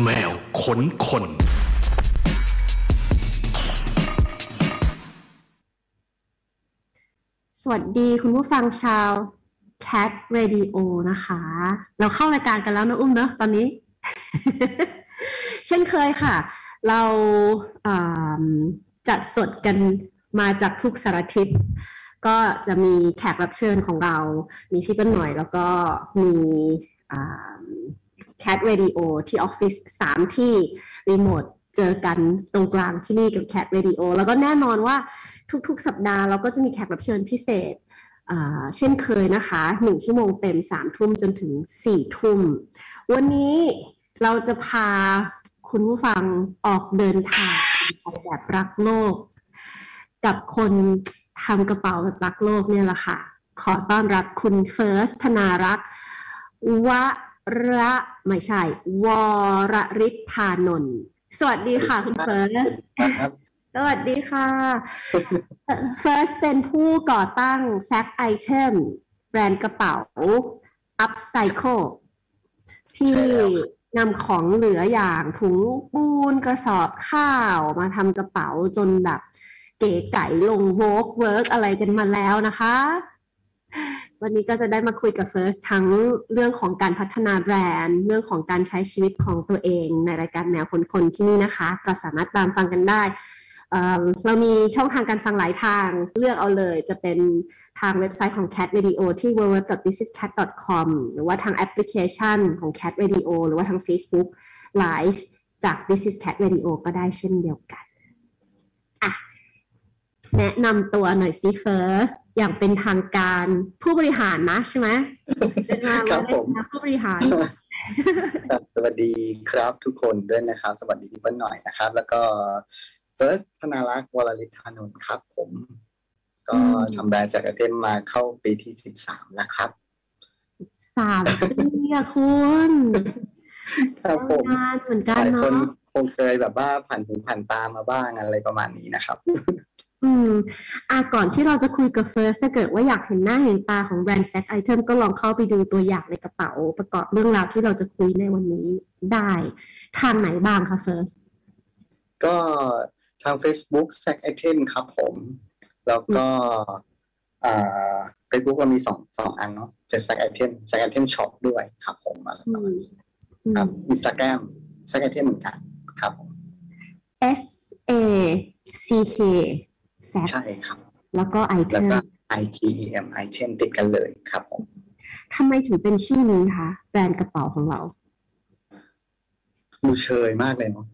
แมวขนคน สวัสดีคุณผู้ฟังชาว Cat Radio นะคะ เราเข้ารายการกันแล้วนะอุ้มเนอะตอนนี้ เช่นเคยค่ะ เราจัดสดกันมาจากทุกสารทิศก็จะมีแขกรับเชิญของเรา มีพี่เปิ้ลหน่อย แล้วก็มี Cat Radio ที่ออฟฟิศสามที่รีโมทเจอกันตรงกลางที่นี่กับ Cat Radio แล้วก็แน่นอนว่าทุกๆ สัปดาห์เราก็จะมีแขกรับเชิญพิเศษเช่นเคยนะคะหนึ่งชั่วโมงเต็มสามทุ่มจนถึงสี่ทุ่ม วันนี้เราจะพาคุณผู้ฟังออกเดินทางแบบรักโลก กับคนทำกระเป๋าแบบรักโลกเนี่ยแหละค่ะ ขอต้อนรับคุณเฟิร์สธนารักษ์ว ระไม่ใช่ วรริทธานนท์สวัสดีค่ะ คุณเฟิร์สสวัสดีค่ะ เฟิร์สเป็นผู้ก่อตั้ง Sack Item แบรนด์กระเป๋า Upcycle ที่นำของเหลืออย่างถุงปูนกระสอบข้าวมาทำกระเป๋าจนแบบเก๋ไก๋ลง Vogue เวิร์กอะไรกันมาแล้วนะคะ วันนี้ก็จะได้มาคุยกับเฟิร์สทั้งเรื่องของการพัฒนาแบรนด์ เรื่องของการใช้ชีวิตของตัวเอง ในรายการแนวคนคนที่นี่นะคะ ก็สามารถตามฟังกันได้เรามีช่องทางการฟังหลายทางเลือกเอาเลยจะเป็นทางเว็บไซต์ของ Cat Radio ที่ www.thisiscat.com หรือว่าทางแอปพลิเคชันของ Cat Radio หรือว่าทาง Facebook Live จาก This is Cat Radio ก็ได้เช่นเดียวกัน แนะนำตัวหน่อยสิเฟิร์สอย่างเป็นทางการผู้บริหารนะใช่ไหมครับผมผู้บริหารสวัสดีครับทุกคนด้วยนะครับ สวัสดีพี่เปิ้ลหน่อยนะครับ แล้วก็เฟิร์สธนารักษ์วรลิธานนท์ครับ ผม ก็ทำแบรนด์ Sack Item มาเข้าปีที่สิบสามแล้วครับสามปีอะคุณครับผมงานเหมือนกันเนาะคนคงเคยแบบว่าผ่านหูผ่านตามาบ้างอะไรประมาณนี้นะครับ อืมอะก่อนที่เราจะคุยกับเฟิร์สถ้าเกิดว่าอยากเห็นหน้าเห็นตาของแบรนด์ Sack Item ก็ลองเข้าไปดูตัวอย่างในกระเป๋า ประกอบเรื่องราวที่เราจะคุยในวันนี้ได้ ทางไหนบ้างคะเฟิร์สก็ทาง Facebook Sack Item ครับผม แล้วก็อ่าเฟซบุ๊กเรามีสองสองอันเนาะเป็น Sack Item Sack Item Shop ด้วยครับผมอะไรประมาณนี้ครับ Instagram Sack Item เหมือนกันครับผม S A C K Sack ใช่ครับ แล้วก็ไอเทมแล้วก็ I T E M ไอเทมติดกันเลยครับผมทำไมถึงเป็นชื่อนี้คะแบรนด์กระเป๋าของเราดูเชยมากเลยเนาะ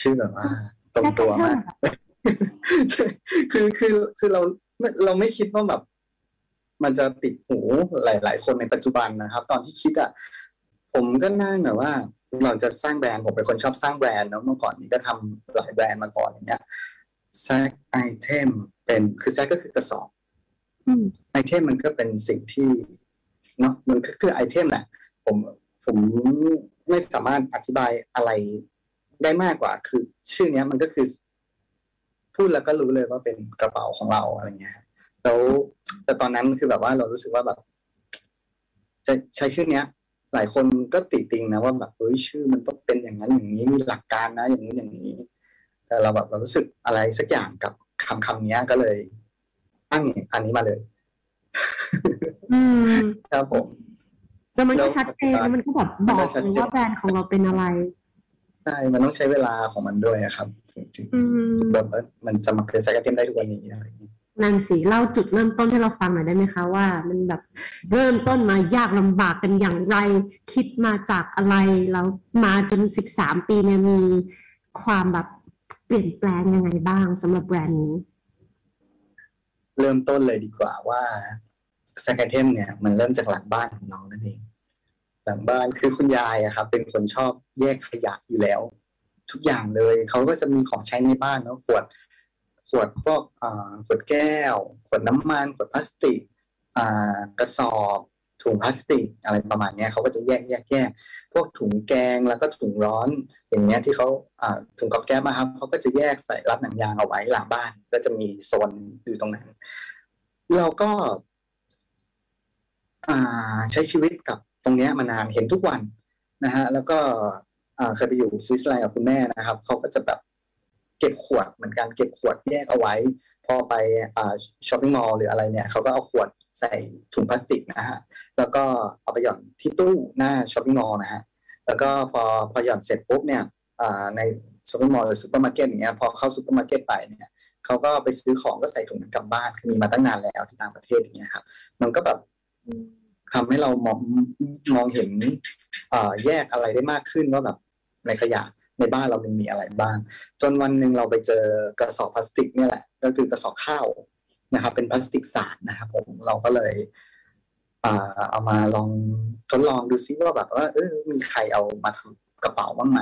ชื่อแบบว่าตรงตัวมาก คือคือคือเราเราไม่คิดว่าแบบ มันจะติดหูหลาย ๆ คนในปัจจุบันนะครับ ตอนที่คิดอะผมก็น่าแบบว่าเราจะสร้างแบรนด์ผมเป็นคนชอบสร้างแบรนด์เนาะเมื่อก่อนนี้ก็ทำหลายแบรนด์มาก่อนอย่างเงี้ย Sack Item เป็นคือ sack ก็คือกระสอบ item มันก็เป็นสิ่งที่เนาะมันก็คือ item แหละผมผมไม่สามารถอธิบายอะไรได้มากกว่า คือ ชื่อเนี้ยมันก็คือ พูดแล้วก็รู้เลยว่าเป็นกระเป๋าของเราอะไรเงี้ยแล้วแต่ตอนนั้นคือแบบว่าเรารู้สึกว่าแบบจะใช้ชื่อเนี้ย หลายคนก็ติดติงนะว่าแบบเฮ้ยชื่อมันต้องเป็นอย่างนั้นอย่างนี้มีหลักการนะ อย่างนี้อย่างนี้ แต่เราแบบเรารู้สึกอะไรสักอย่างกับคำคำนี้ก็เลยตั้งอันนี้มาเลยอืมครับผมแล้วมันก็ชัดเจนมันก็แบบบอกว่าแบรนด์ของเราเป็นอะไรใช่มันต้องใช้เวลาของมันด้วยครับถึงแบบมันจะมาเป็นไซค์เทมได้ทุกวันนี้อะไรนั่นสิเล่าจุดเริ่มต้นให้เราฟังหน่อยได้ไหมคะว่า มันแบบเริ่มต้นมายากลำบากกันอย่างไร คิดมาจากอะไรแล้วมาจนสิบสามปีเนี่ยมีความแบบ เปลี่ยนแปลงยังไงบ้างสำหรับแบรนด์นี้ เริ่มต้นเลยดีกว่าว่าแซคเทมเนี่ยมันเริ่มจากหลังบ้านของน้องนั่นเอง หลังบ้านคือคุณยายอะครับ เป็นคนชอบแยกขยะอยู่แล้ว ทุกอย่างเลยเขาก็จะมีของใช้ในบ้านเนาะขวด ขวดพวกขวดแก้ว ขวดน้ำมัน ขวดพลาสติกกระสอบ ถุงพลาสติกอะไรประมาณนี้เขาก็จะแยกแยกแยกพวกถุงแกงแล้วก็ถุงร้อนอย่างเงี้ยที่เขาถุงกับแก้มาครับเขาก็จะแยกใส่รับหนังยางเอาไว้หลังบ้าน ก็จะมีโซนอยู่ตรงนั้น เราก็ใช้ชีวิตกับตรงนี้มานานเห็นทุกวันนะฮะแล้วก็เคยไปอยู่สวิตเซอร์แลนด์กับคุณแม่นะครับเขาก็จะแบบเก็บขวดเหมือนกันเก็บขวดแยกเอาไว้ พอไป shopping mall หรืออะไรเนี่ยเขาก็เอาขวด ใส่ถุงพลาสติกนะฮะแล้วก็เอาไปหย่อนที่ตู้หน้า shopping mall นะฮะแล้วก็พอพอหย่อนเสร็จปุ๊บเนี่ยใน shopping mall หรือซูเปอร์มาร์เก็ตอย่างเงี้ยพอเข้าซูเปอร์มาร์เก็ตไปเนี่ยเขาก็ไปซื้อของก็ใส่ถุงกลับบ้านคือมีมาตั้งนานแล้วที่ต่างประเทศอย่างเงี้ยครับมันก็แบบทำให้เรามองมองเห็นแยกอะไรได้มากขึ้นว่าแบบในขยะในบ้านเรามันมีอะไรบ้าง จนวันหนึ่งเราไปเจอกระสอบพลาสติกเนี่ยแหละ ก็คือกระสอบข้าว นะครับ เป็นพลาสติกสานนะครับผมเราก็เลยเอามาลองทดลองดูซิว่าแบบว่าเออมีใครเอามาทำกระเป๋าบ้างไหม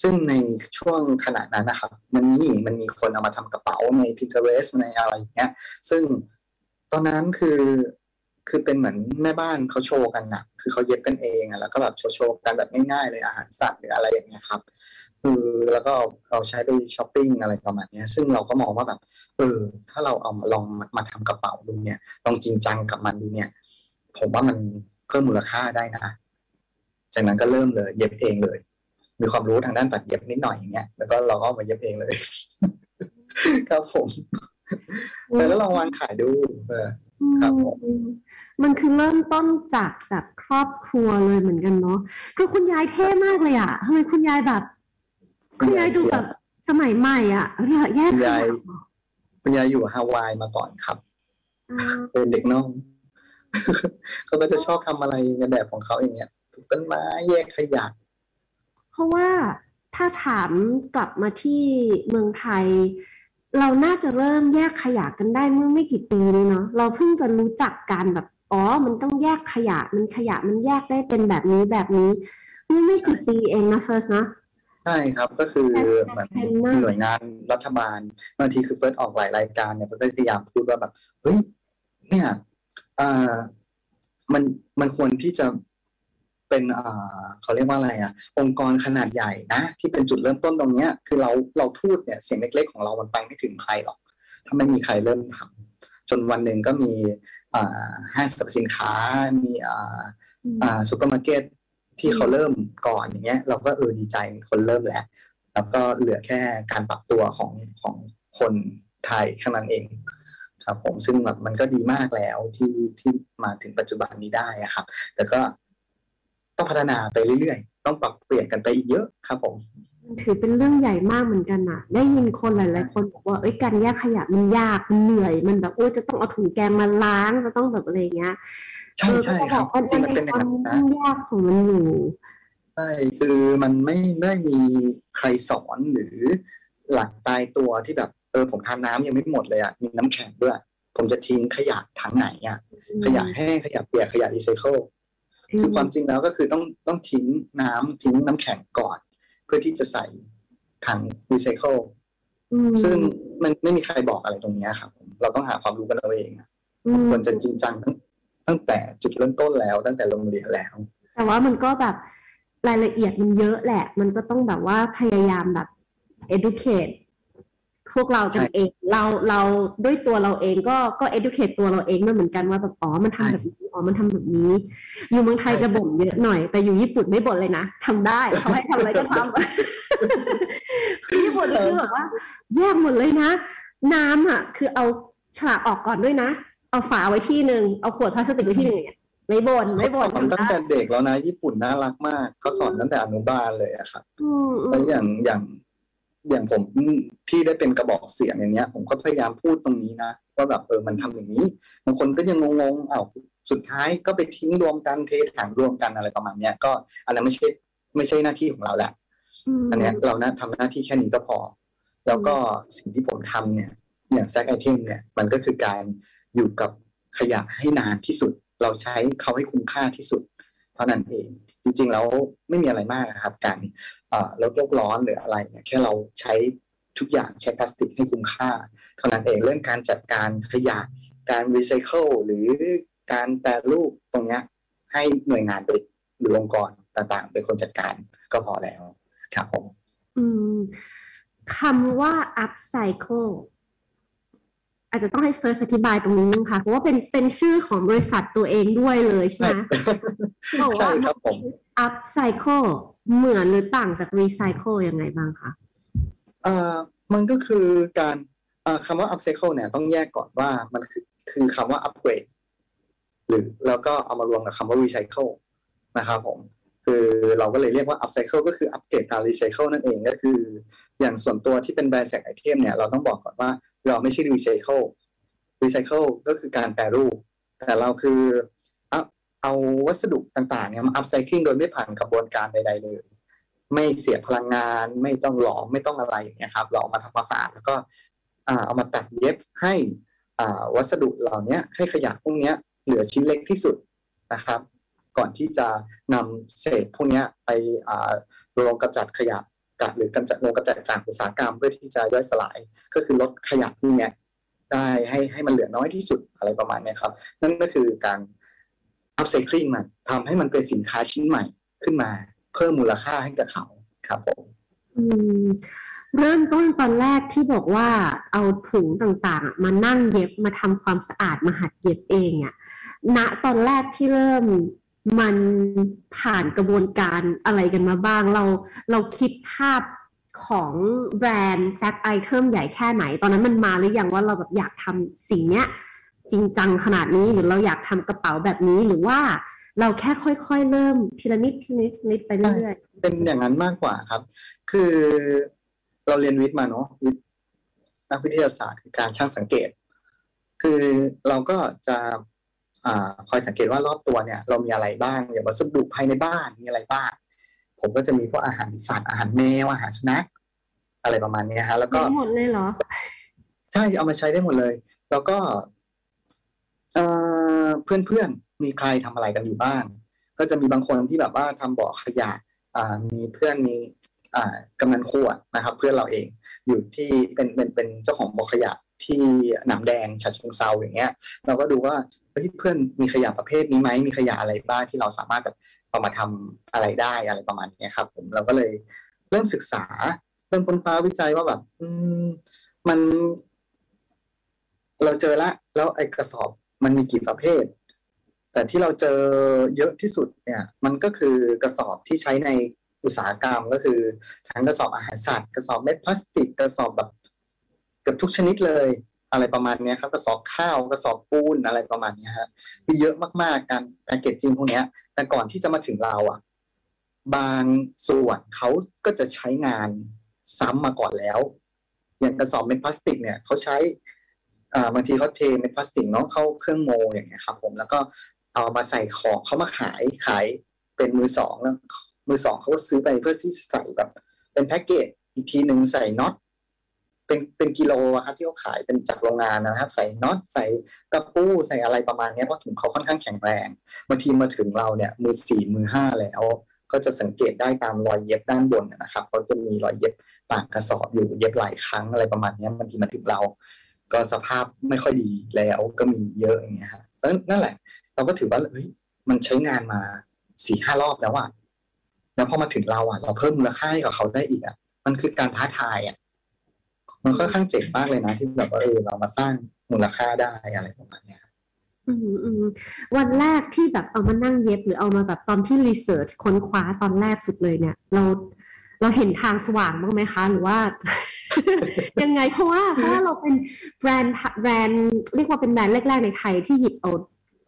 ซึ่งในช่วงขณะนั้นนะครับ มันมีมันมีคนเอามาทำกระเป๋าใน Pinterest ในอะไรอย่างเงี้ย ซึ่งตอนนั้นคือคือเป็นเหมือนแม่บ้านเขาโชว์กันนะคือเขาเย็บกันเองแล้วก็แบบโชว์โชว์กันแบบง่ายๆเลยอาหารสัตว์หรืออะไรอย่างเงี้ยครับ คือแล้วก็เราใช้ไปช้อปปิ้งอะไรประมาณนี้ซึ่งเราก็มองว่าแบบเออถ้าเราเอาลองมาทำกระเป๋าดูเนี่ย ลองจริงจังกับมันดูเนี่ย ผมว่ามันเพิ่มมูลค่าได้นะ จากนั้นก็เริ่มเลยเย็บเองเลย มีความรู้ทางด้านตัดเย็บนิดหน่อยอย่างเงี้ยแล้วก็เราก็มาเย็บเองเลย ครับผมแล้วลองวางขายดูเออครับผมมันคือเริ่มต้นจากแบบครอบครัวเลยเหมือนกันเนาะคือคุณยายเท่มากเลยอะทำไมคุณยายแบบ คุณยายดูแบบสมัยใหม่อะแยกคุณยายคุณยายอยู่ฮาวายมาก่อนครับเป็นเด็กน้องเขาก็จะชอบทำอะไรในแบบของเขาอย่างเงี้ยปลูกต้นไม้แยกขยะเพราะว่าถ้าถามกลับมาที่เมืองไทย เราน่าจะเริ่มแยกขยะกันได้เมื่อไม่กี่ปีนี้เนาะเราเพิ่งจะรู้จักกันแบบอ๋อ มันต้องแยกขยะมันขยะมันแยกได้เป็นแบบนี้แบบนี้เมื่อไม่กี่ปีเองนะเฟิร์สนะ ใช่ครับก็คือเหมือนหน่วยงานรัฐบาลบางทีคือเฟิร์สออกหลายรายการเนี่ยเฟิร์สพยายามพูดว่าแบบเฮ้ยเนี่ยอ่ามันมันควรที่จะเป็นอ่าเขาเรียกว่าอะไรอะ องค์กรขนาดใหญ่นะ ที่เป็นจุดเริ่มต้นตรงเนี้ย คือเราเราพูดเนี่ยเสียงเล็ก ๆ ของเรามันไปไม่ถึงใครหรอก ถ้าไม่มีใครเริ่มทำจนวันหนึ่งก็มีอ่าห้างสรรพสินค้ามีอ่าอ่าซูเปอร์มาร์เก็ต ที่เขาเริ่มก่อนอย่างเงี้ย เราก็เออดีใจคนเริ่มแล้ว แล้วก็เหลือแค่การปรับตัวของของคนไทยแค่นั้นเองครับผมซึ่งแบบมันก็ดีมากแล้วที่ที่มาถึงปัจจุบันนี้ได้ครับ แต่ก็ต้องพัฒนาไปเรื่อยๆ ต้องปรับเปลี่ยนกันไปอีกเยอะครับผมถือเป็นเรื่องใหญ่มากเหมือนกันอะได้ยินคนหลาย ๆ คนบอกว่าเอ้ยการแยกขยะมันยากมันเหนื่อย มันแบบโอ้จะต้องเอาถุงแกงมาล้างจะต้องแบบอะไรเงี้ย ใช่ใช่ครับจริงมันเป็นอย่างนั้นนะยากของมันอยู่ใช่คือมันไม่ไม่มีใครสอนหรือหลักตายตัวที่แบบเออผมทานน้ำยังไม่หมดเลยอะมีน้ำแข็งด้วย ผมจะทิ้งขยะถังไหนอะขยะแห้งขยะเปียกขยะรีไซเคิลคือความจริงแล้วก็คือต้องต้องทิ้งน้ำทิ้งน้ำแข็งก่อน เพื่อที่จะใส่ถังรีไซเคิลซึ่งมันไม่มีใครบอกอะไรตรงนี้ครับเราต้องหาความรู้กันเอาเองควรจะจริงจังทั้ง ตั้งแต่จุดเริ่มต้นแล้ว ตั้งแต่โรงเรียนแล้ว แต่ว่ามันก็แบบรายละเอียดมันเยอะแหละ มันก็ต้องแบบว่าพยายามแบบ educate พวกเรากันเอง เราเราด้วยตัวเราเองก็ก็ educate ตัวเราเองด้วยเหมือนกันว่าแบบอ๋อมันทำแบบนี้อ๋อมันทำแบบนี้ อยู่เมืองไทยจะบ่นเยอะหน่อย แต่อยู่ญี่ปุ่นไม่บ่นเลยนะทำได้เขาให้ทำอะไรก็ทำญี่ปุ่นคือแบบว่า แยกหมดเลยนะ น้ำอะ คือเอาฉลากออกก่อนด้วยนะ เอาฝาไว้ที่หนึ่งเอาขวดพลาสติกไว้ที่หนึ่งเนี่ยไม่บ่นไม่บ่นตั้งแต่เด็กแล้วนะ ญี่ปุ่นน่ารักมากเขาสอนตั้งแต่อนุบาลเลยอะครับแล้วอย่างอย่างอย่างผมที่ได้เป็นกระบอกเสียงอย่างเนี้ย ผมก็พยายามพูดตรงนี้นะว่าแบบเออมันทำอย่างนี้บางคนก็ยังงงๆอ้าวสุดท้ายก็ไปทิ้งรวมกันเทถังรวมกันอะไรประมาณเนี้ยก็อันนั้นไม่ใช่ไม่ใช่หน้าที่ของเราแหละอันเนี้ยเรานะทำหน้าที่แค่นี้ก็พอ แล้วก็สิ่งที่ผมทำเนี่ย อย่างแซกไอเทมเนี่ย มันก็คือการ อยู่กับขยะให้นานที่สุด เราใช้เขาให้คุ้มค่าที่สุด เท่านั้นเอง จริงๆแล้วไม่มีอะไรมากครับ การลดโลกร้อนหรืออะไรเนี่ยแค่เราใช้ทุกอย่างใช้พลาสติกให้คุ้มค่า เท่านั้นเองเรื่องการจัดการขยะการรีไซเคิลหรือการแปรรูปตรงนี้ให้หน่วยงานหรือองค์กรต่างๆ เป็นคนจัดการก็พอแล้วครับผมคำว่า upcycle อาจจะต้องให้เฟิร์สอธิบายตรงนี้นึงค่ะ เพราะว่าเป็นเป็นชื่อของบริษัทตัวเองด้วยเลยใช่ไหมบอกว่าครับผม upcycle เหมือนหรือต่างจาก recycle ยังไงบ้างคะอ่ามันก็คือการคำว่า upcycle เนี่ยต้องแยกก่อนว่ามันคือคือคำว่า upgrade หรือแล้วก็เอามารวมกับคำว่า recycle นะครับผม คือเราก็เลยเรียกว่า upcycle ก็คือ upgrade การ recycle นั่นเองก็คือ อย่างส่วนตัวที่เป็นแบรนด์แสงไอเทมเนี่ยเราต้องบอกก่อนว่า เราไม่ใช่ recycle recycle ก็คือการแปรรูป แต่เราคือเอาวัสดุต่างๆเนี่ยมา upcycling โดยไม่ผ่านกระบวนการใด ๆ เลย ไม่เสียพลังงาน ไม่ต้องหลอมไม่ต้องอะไรอย่างเงี้ยครับ เราเอามาทำความสะอาดแล้วก็เอามาตัดเย็บให้วัสดุเหล่านี้ให้ขยะพวกนี้เหลือชิ้นเล็กที่สุดนะครับ ก่อนที่จะนำเศษพวกนี้ไปโรงกำจัดขยะ กัดหรือกำจัดโรงกำจัดการอุตสาหกรรมเพื่อที่จะย่อยสลาย ก็คือลดขยะพวกนี้ได้ให้ให้มันเหลือน้อยที่สุดอะไรประมาณนี้ครับ นั่นก็คือการอัพไซคลิงมันทำให้มันเป็นสินค้าชิ้นใหม่ขึ้นมา เพิ่มมูลค่าให้กับเขาครับผมเริ่มต้นตอนแรกที่บอกว่าเอาถุงต่างๆ มานั่งเย็บมาทำความสะอาดมาหัดเย็บเองอะณตอนแรกที่เริ่ม มันผ่านกระบวนการอะไรกันมาบ้าง เราเราคิดภาพของแบรนด์แซกไอเทมใหญ่แค่ไหน ตอนนั้นมันมาหรือยังว่าเราแบบอยากทำสิ่งเนี้ย จริงจังขนาดนี้หรือเราอยากทำกระเป๋าแบบนี้หรือว่าเราแค่ค่อยๆ เริ่มทีละนิดทีละนิดนิดไปเรื่อยๆเป็นอย่างนั้นมากกว่าครับ คือเราเรียนวิทย์มาเนาะวิทย์นักวิทยาศาสตร์คือการช่างสังเกต คือเราก็จะ คอยสังเกตว่ารอบตัวเนี่ยเรามีอะไรบ้างอย่างวัสดุภายในบ้านมีอะไรบ้าง ผมก็จะมีพวกอาหารสัตว์อาหารแมวอาหารสุนัขอะไรประมาณนี้ฮะ แล้วก็หมดเลยเหรอ ใช่เอามาใช้ได้หมดเลย แล้วก็เพื่อนเพื่อนมีใครทำอะไรกันอยู่บ้าง ก็จะมีบางคนที่แบบว่าทำบ่อขยะมีเพื่อนมีกำนันขวดนะครับ เพื่อนเราเองอยู่ที่เป็นเป็นเป็นเจ้าของบ่อขยะที่หนำแดงฉะเชิงเซาอย่างเงี้ย เราก็ดูว่า เพื่อนมีขยะประเภทนี้ไหมมีขยะอะไรบ้างที่เราสามารถแบบเอามาทำอะไรได้อะไรประมาณนี้ครับ ผมเราก็เลยเริ่มศึกษา เริ่มค้นคว้าวิจัยว่าแบบ อืมมัน เราเจอละ แล้วไอ้กระสอบมันมีกี่ประเภท แต่ที่เราเจอเยอะที่สุดเนี่ย มันก็คือกระสอบที่ใช้ในอุตสาหกรรมก็คือทั้งกระสอบอาหารสัตว์ กระสอบเม็ดพลาสติก กระสอบแบบเกือบทุกชนิดเลย อะไรประมาณนี้ครับกระสอบข้าวกระสอบปูนอะไรประมาณนี้ฮะคือเยอะมากๆการแพคเกจจิ้งพวกนี้แต่ก่อนที่จะมาถึงเราอะ บางส่วนเขาก็จะใช้งานซ้ำมาก่อนแล้ว อย่างกระสอบเม็ดพลาสติกเนี่ยเขาใช้อ่าบางทีเขาเทเม็ดพลาสติกเนาะเข้าเครื่องโมอย่างเงี้ยครับ ผมแล้วก็เอามาใส่ของเขามาขายขายเป็นมือสองแล้วมือสองเขาก็ซื้อไปเพื่อที่ใส่แบบ เป็นแพ็กเกจอีกทีหนึ่งใส่น็อต เป็นเป็นกิโลครับที่เขาขายเป็นจากโรงงานนะครับ ใส่น็อตใส่กระปูใส่อะไรประมาณนี้เพราะถุงเขาค่อนข้างแข็งแรงบางทีมาถึงเราเนี่ยมือสี่มือห้าแล้วก็จะสังเกตได้ตามรอยเย็บด้านบนนะครับเขาจะมีรอยเย็บปากกระสอบอยู่เย็บหลายครั้งอะไรประมาณนี้บางทีมาถึงเรา ก็สภาพไม่ค่อยดีแล้วก็มีเยอะอย่างเงี้ยฮะแล้วนั่นแหละ เราก็ถือว่าเฮ้ยมันใช้งานมาสี่ห้ารอบแล้วอะแล้วพอมาถึงเราอะเราเพิ่มมูลค่าให้กับเขาได้อีกอะมันคือการท้าทายอะ มันค่อนข้างเจ๋งมากเลยนะ ที่แบบว่าเออเรามาสร้างมูลค่าได้อะไรประมาณนี้วันแรกที่แบบเอามานั่งเย็บหรือเอามาแบบตอนที่รีเสิร์ชค้นคว้าตอนแรกสุดเลยเนี่ย เราเราเห็นทางสว่างบ้างไหมคะ หรือว่า ยังไงเพราะว่าเพราะว่าเราเป็นแบรนด์แบรนด์เรียกว่าเป็นแบรนด์แรก ๆ ในไทยที่หยิบเอา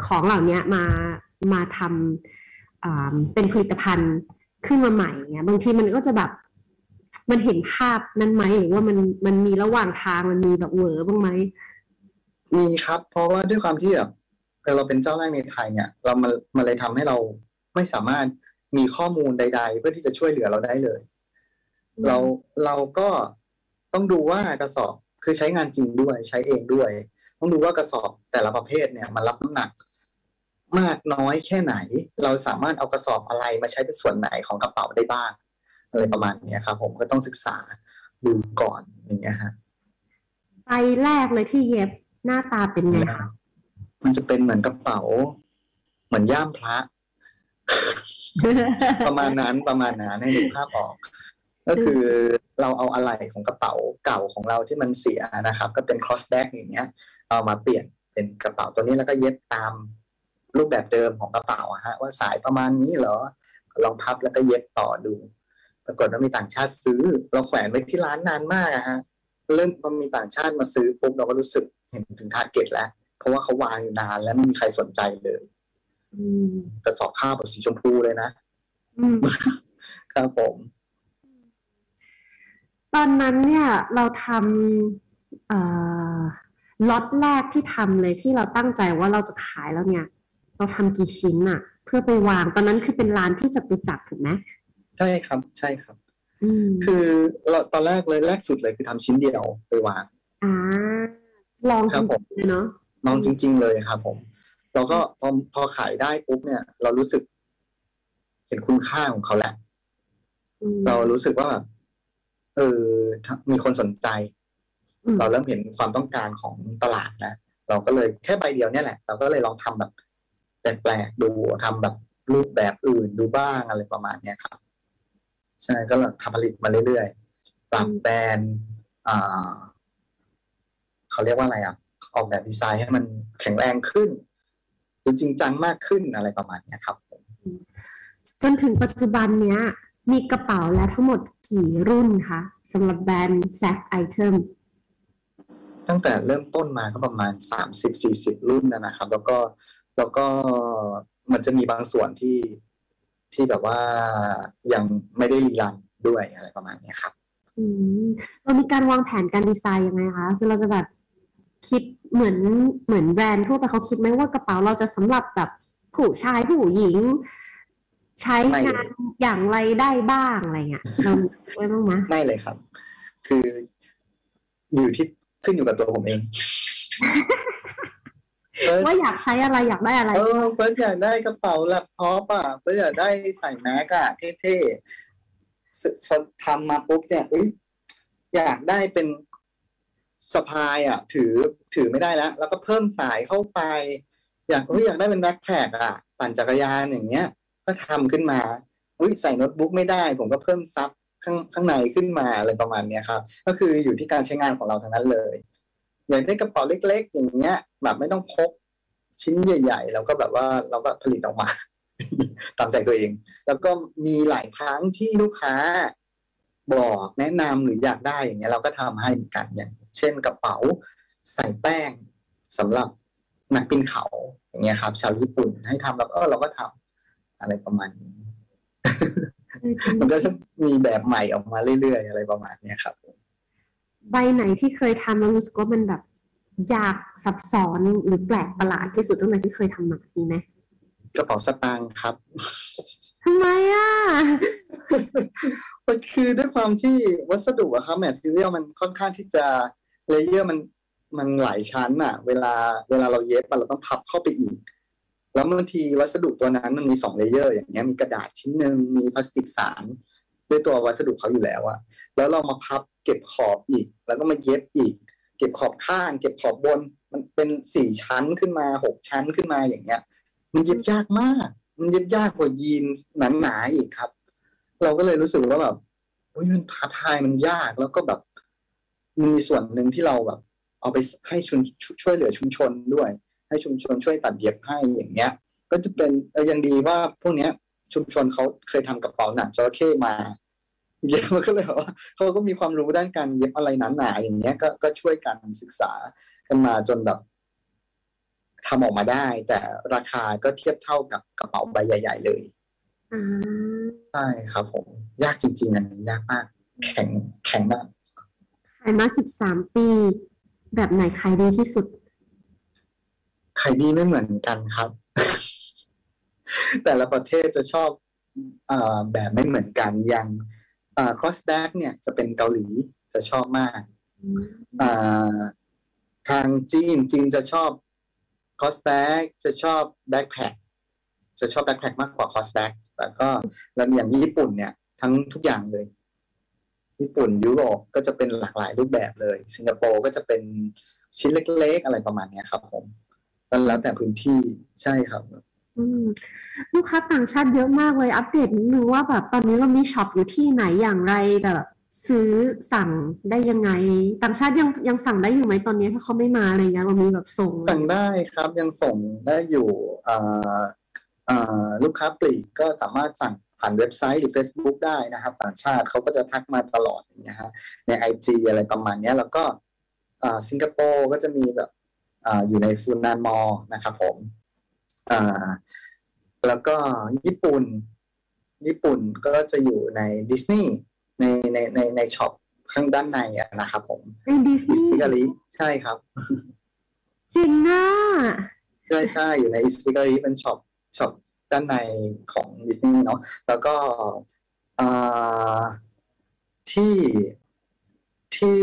ของเหล่านี้มามาทำเป็นผลิตภัณฑ์ขึ้นมาใหม่เนี่ยบางทีมันก็จะแบบ มันเห็นภาพนั้นไหมหรือว่ามันมันมีระหว่างทางมันมีแบบเวอร์บ้างไหมมีครับ เพราะว่าด้วยความที่แบบเราเป็นเจ้าแรกในไทยเนี่ย เรามามาเลยทำให้เราไม่สามารถมีข้อมูลใด ๆ เพื่อที่จะช่วยเหลือเราได้เลย เราเราก็ต้องดูว่ากระสอบคือใช้งานจริงด้วยใช้เองด้วย ต้องดูว่ากระสอบแต่ละประเภทเนี่ยมันรับน้ำหนัก มากน้อยแค่ไหน เราสามารถเอากระสอบอะไรมาใช้เป็นส่วนไหนของกระเป๋าได้บ้าง อะไรประมาณนี้ครับผมก็ต้องศึกษาดูก่อนอย่างเงี้ยฮะใบแรกเลยที่เย็บหน้าตาเป็นไงมันจะเป็นเหมือนกระเป๋า เหมือนย่ามพระ ประมาณนั้นประมาณนั้นให้ดูภาพออกเอก็คือเราเอาอะไหล่ของกระเป๋าเก่าของเราที่มันเสียนะครับ ก็เป็น cross back อย่างเงี้ย เอามาเปลี่ยนเป็นกระเป๋าตัวนี้แล้วก็เย็บตามรูปแบบเดิมของกระเป๋าอะฮะ ว่าสายประมาณนี้เหรอ ลองพับแล้วก็เย็บต่อดูป รากฏว่ามีต่างชาติซื้อ เราแขวนไว้ที่ร้านนานมากอะฮะเริ่มพอมีต่างชาติมาซื้อปุ๊บเราก็รู้สึกเห็นถึงทาร์เก็ตแล้ว เพราะว่าเขาวางอยู่นานแล้วไม่มีใครสนใจเลยอืมกระสอบข้าวแบบสีชมพูเลยนะอืมครับผม ตอนนั้นเนี่ย เราทำเอ่อล็อตแรกที่ทำเลยที่เราตั้งใจว่าเราจะขายแล้วเนี่ย เราทำกี่ชิ้นอะเพื่อไปวาง ตอนนั้นคือเป็นร้านที่จะไปจัดถูกไหม ใช่ครับใช่ครับอืมคือเราตอนแรกเลยแรกสุดเลยคือทำชิ้นเดียวไปวางอ่าลองครับทำผมเลยเนาะน้องจริง ๆ เลยครับผม เราก็พอพอขายได้ปุ๊บเนี่ย เรารู้สึก เห็นคุณค่าของเขาแหละอืมเรารู้สึกว่าแบบเออถ้ามีคนสนใจอืมเราเริ่มเห็นความต้องการของตลาดแล้วเราก็เลยแค่ใบเดียวเนี่ยแหละ เราก็เลยลองทำแบบแปลกๆดูทำแบบรูปแบบอื่นดูบ้างอะไรประมาณเนี้ยครับ ใช่ก็ทำผลิตมาเรื่อยๆปรับแบรนด์อ่าเขาเรียกว่าอะไรอะ ออกแบบดีไซน์ให้มันแข็งแรงขึ้นดูจริงจังมากขึ้นอะไรประมาณเนี้ยครับจนถึงปัจจุบันเนี้ย มีกระเป๋าแล้วทั้งหมดกี่รุ่นคะสำหรับแบรนด์ Sack Item ตั้งแต่เริ่มต้นมาก็ประมาณสามสิบสี่สิบรุ่นนะนะครับ แล้วก็แล้วก็มันจะมีบางส่วนที่ ที่แบบว่ายังไม่ได้รีรันด้วยอะไรประมาณเนี้ยครับอืมเรามีการวางแผนการดีไซน์ยังไงคะคือเราจะแบบคิดเหมือนเหมือนแบรนด์ทั่วไปเขาคิดไหมว่ากระเป๋าเราจะสำหรับแบบผู้ชายผู้หญิง ใช้ไม่งานอย่างไรได้บ้างอะไรเงี้ยเราไว้บ้างไหมไม่เลยครับ คืออยู่ที่ขึ้นอยู่กับตัวผมเองเฟิร์ส ว่าอยากใช้อะไรอยากได้อะไรเออเฟิร์สอยากได้กระเป๋าแล็ปท็อปอะเฟิร์สอยากได้ใส่ Mac อะเท่ๆสทำมาปุ๊บเนี่ยเอ้ยอยากได้เป็นสะพายอะ ถือถือไม่ได้แล้ว แล้วก็เพิ่มสายเข้าไป อยากเฮ้ยอยากได้เป็นแบ็คแพคอะ ปั่นจักรยานอย่างเงี้ย ก็ทำขึ้นมาอุ้ยใส่โน้ตบุ๊กไม่ได้ ผมก็เพิ่มซับข้างข้างในขึ้นมาอะไรประมาณเนี้ยครับ ก็คืออยู่ที่การใช้งานของเราทั้งนั้นเลย อย่ากได้กระเป๋าเล็ก ๆ อย่างเงี้ย แบบไม่ต้องพกชิ้นใหญ่ๆแล้วก็แบบว่าเราก็ผลิตออกมา ตามใจตัวเอง แล้วก็มีหลายครั้งที่ลูกค้าบอกแนะนำหรืออยากได้อย่างเงี้ยเราก็ทำให้เหมือนกันอย่าง เช่นกระเป๋าใส่แป้งสำหรับนักปีนเขาอย่างเงี้ยครับ ชาวญี่ปุ่นให้ทำแล้วเออเราก็ทำอะไรประมาณนี้มันก็จะมีแบบใหม่ออกมาเรื่อยๆ อะไรประมาณเนี้ยครับ ใบไหนที่เคยทำแล้วรู้สึกว่ามันแบบยากซับซ้อนหรือแปลกประหลาดที่สุดตั้งแต่ที่เคยทำมามีไหมกระเป๋าสตางค์ครับทำไมอะมันคือด้วยความที่วัสดุอะครับ material มันค่อนข้างที่จะ layer มันมันหลายชั้นอะเวลาเวลาเราเย็บอะเราต้องพับเข้าไปอีก แล้วบางทีวัสดุตัวนั้นมันมีสอง layer อย่างเงี้ยมีกระดาษชิ้นหนึ่งมีพลาสติกสารด้วยตัววัสดุเขาอยู่แล้วอะแล้วเรามาพับเก็บขอบอีก แล้วก็มาเย็บอีก เก็บขอบข้าง เก็บขอบบน มันเป็นสี่ชั้นขึ้นมาหกชั้นขึ้นมาอย่างเงี้ย มันเย็บยากมาก มันเย็บยากกว่ายีนหนาๆอีกครับ เราก็เลยรู้สึกว่าแบบเฮ้ยมันท้าทายมันยากแล้วก็แบบมันมีส่วนหนึ่งที่เราแบบ เอาไปให้ชุมช่วยเหลือชุมชนด้วย ให้ชุมชนช่วยตัดเย็บให้อย่างเงี้ย ก็จะเป็นเออยังดีว่าพวกเนี้ยชุมชนเขาเคยทำกระเป๋าหนังจระเข้มา เย็บมันก็เลยแบบว่าเขาก็มีความรู้ด้านการเย็บอะไรหนาๆอย่างเงี้ยก็ก็ช่วยกันศึกษากันมาจนแบบทำออกมาได้ แต่ราคาก็เทียบเท่ากับกระเป๋าใบใหญ่ ๆ เลยอ่าใช่ครับผม ยากจริงๆอันนี้ยากมาก แข็งแข็งมากขายมาสิบสามปี แบบไหนขายดีที่สุดขายดีไม่เหมือนกันครับ แต่ละประเทศจะชอบอาแบบไม่เหมือนกันอย่าง อ่า cross back เนี่ยจะเป็นเกาหลีจะชอบมากอ่าทางจีนจีนจะชอบ cross back จะชอบ backpack จะชอบ backpack มากกว่า cross back แล้วก็แล้วอย่างญี่ปุ่นเนี่ย ทั้งทุกอย่างเลย ญี่ปุ่นยุโรปก็จะเป็นหลากหลายรูปแบบเลย สิงคโปร์ก็จะเป็นชิ้นเล็กๆ อะไรประมาณเนี้ยครับผมแล้วแล้วแต่พื้นที่ใช่ครับอืม ลูกค้าต่างชาติเยอะมากเลยอัปเดตนิดนึงว่าแบบตอนนี้เรามีช็อปอยู่ที่ไหนอย่างไรแบบซื้อสั่งได้ยังไง ต่างชาติยังยังสั่งได้อยู่ไหมตอนนี้ถ้าเขาไม่มาอะไรเงี้ยเรามีแบบส่งสั่งได้ครับยังส่งได้อยู่ลูกค้าปลีกก็สามารถสั่งผ่านเว็บไซต์หรือ Facebook ได้นะครับ ต่างชาติเขาก็จะทักมาตลอดอย่างเงี้ยฮะใน IG อะไรประมาณเนี้ยแล้วก็สิงคโปร์ก็จะมีแบบออยู่ในฟูนานมอลนะครับผม แล้วก็ญี่ปุ่น ญี่ปุ่นก็จะอยู่ในดิสนีย์ในในในในช็อปข้างด้านในอะนะครับผมในดิสอิสนีติย์การีใช่ครับจริงนะใช่ใช่อยู่ในอิสติการีเป็นช็อปช็อปด้านในของดิสนีย์เนาะแล้วก็อ่าที่ที่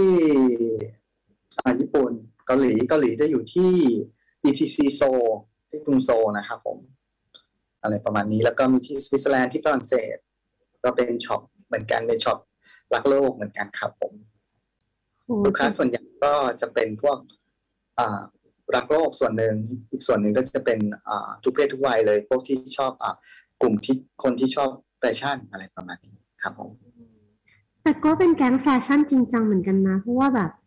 อ่าญี่ปุ่นเกาหลีเกาหลีจะอยู่ที่ ETC โซ ที่กรุงโซลนะครับผม อะไรประมาณนี้แล้วก็มีที่สวิตเซอร์แลนด์ที่ฝรั่งเศส ก็เป็น shop เหมือนกันเป็น shop รักโลกเหมือนกันครับผมโอ้ลูกค้าส่วนใหญ่ก็จะเป็นพวกอ่ารักโลกส่วนหนึ่งอีกส่วนหนึ่งก็จะเป็นอ่าทุกเพศทุกวัยเลย พวกที่ชอบอ่ากลุ่มที่คนที่ชอบแฟชั่นอะไรประมาณนี้ครับผมแต่ก็เป็นแก๊งแฟชั่นจริงจังเหมือนกันนะ เพราะว่าแบบใช่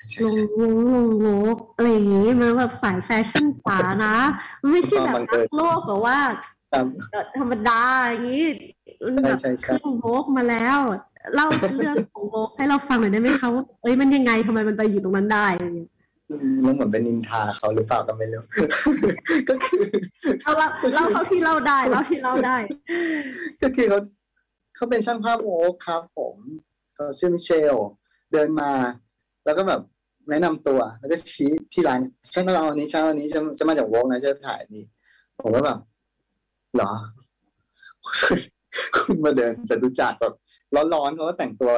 ลงใช่ลงลงโลกอะไรอย่างงี้มันแบบสายแฟชั่นจ๋านะมันไม่ใช่แบบบังเอิรัญกโลกแบบว่าครับเอ่อธรรมดาอย่างงี้มันแบบใช่ใช่ใช่ขึ้นโลกมาแล้วเล่าเรื่องของโลกให้เราฟังหน่อยได้ไหมคะว่าเอ้ยมันยังไงทำไมมันไปอยู่ตรงนั้นได้อะไรเงี้ยมันเหมือนเป็นนินทาเขาหรือเปล่าก็ไม่รู้ก็คือเอาเล่าเล่าเท่าที่เล่าได้เล่าที่เล่าได้ ก็คือเขาเขาเป็นช่างภาพโอ๊คครับผมเขาชื่อมิเชล เดินมา แล้วก็แบบแนะนำตัวแล้วก็ชี้ที่ร้านฉันเราอันนี้ฉันอันนี้ฉันจะมาจากวงนะจะถ่ายนี่ผมก็แบบหรอ คุณมาเดินจะดูจักแบบร้อนๆเขาก็แต่งตัว